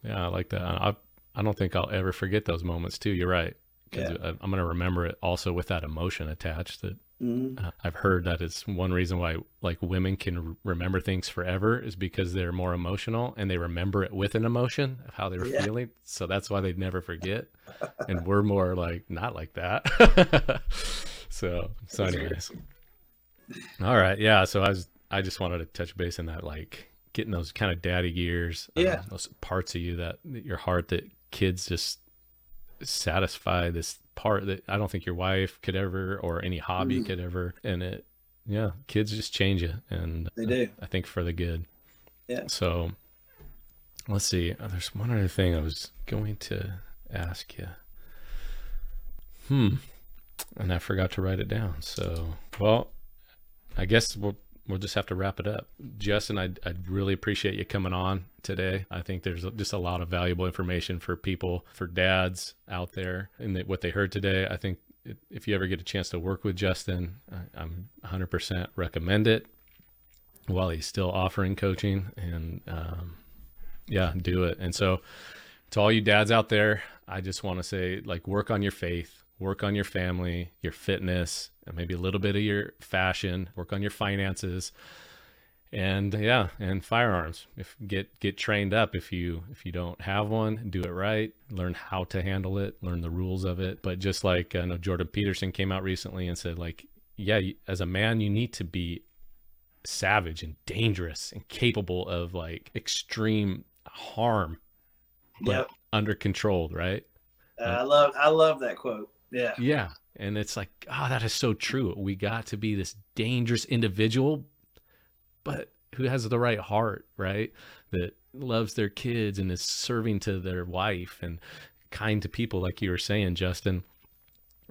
S1: Yeah, I like that. I, I don't think I'll ever forget those moments too. You're right. Because
S2: Yeah.
S1: I'm going to remember it also with that emotion attached that
S2: Mhm.
S1: Uh, I've heard that it's one reason why like women can remember things forever is because they're more emotional and they remember it with an emotion of how they were
S2: Yeah.
S1: feeling. So that's why they never forget. [LAUGHS] and we're more like not like that. [LAUGHS] so so anyways. All right. Yeah. So I was I just wanted to touch base in that like getting those kind of daddy gears. um,
S2: Yeah.
S1: those parts of you that, that your heart that kids just satisfy this part that I don't think your wife could ever or any hobby
S2: Mhm.
S1: could ever. And it, yeah, kids just change you, and
S2: They
S1: uh,
S2: do.
S1: I think for the good.
S2: Yeah.
S1: So, let's see. Oh, there's one other thing I was going to ask you. Hmm. And I forgot to write it down. So, well, I guess we'll we'll just have to wrap it up. Justin, I I really appreciate you coming on today. I think there's just a lot of valuable information for people, for dads out there, and what they heard today. I think if you ever get a chance to work with Justin, I, I'm 100% recommend it while he's still offering coaching, and um, yeah, do it. And so, to all you dads out there, I just want to say, like, work on your faith work on your family, your fitness, and maybe a little bit of your fashion, work on your finances. And yeah, and firearms. If get get trained up if you if you don't have one, do it right, learn how to handle it, learn the rules of it. But just like I know Jordan Peterson came out recently and said like, yeah, as a man you need to be savage and dangerous and capable of like extreme harm but yep. under controlled, right?
S2: Uh, I love I love that quote. Yeah.
S1: Yeah. And it's like, oh, that is so true. We got to be this dangerous individual, but who has the right heart, right? That loves their kids and is serving to their wife and kind to people, like you were saying, Justin.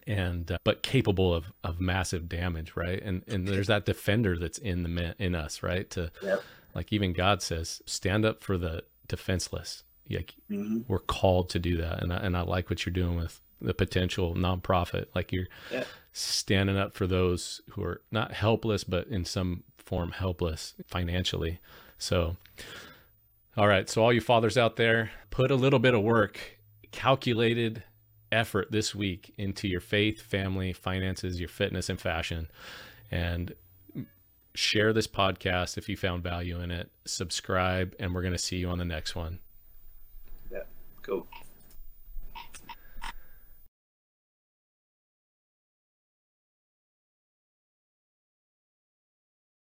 S1: And uh, but capable of of massive damage, right? And and there's that defender that's in the in us, right? To yep. like even God says, stand up for the defenseless. Like mm-hmm. we're called to do that, and I, and I like what you're doing with the potential nonprofit. Like you're yeah. standing up for those who are not helpless, but in some form helpless financially. So, all right. So, all you fathers out there, put a little bit of work, calculated effort this week into your faith, family, finances, your fitness, and fashion. And share this podcast if you found value in it. Subscribe, and we're going to see you on the next one.
S2: Yeah, cool.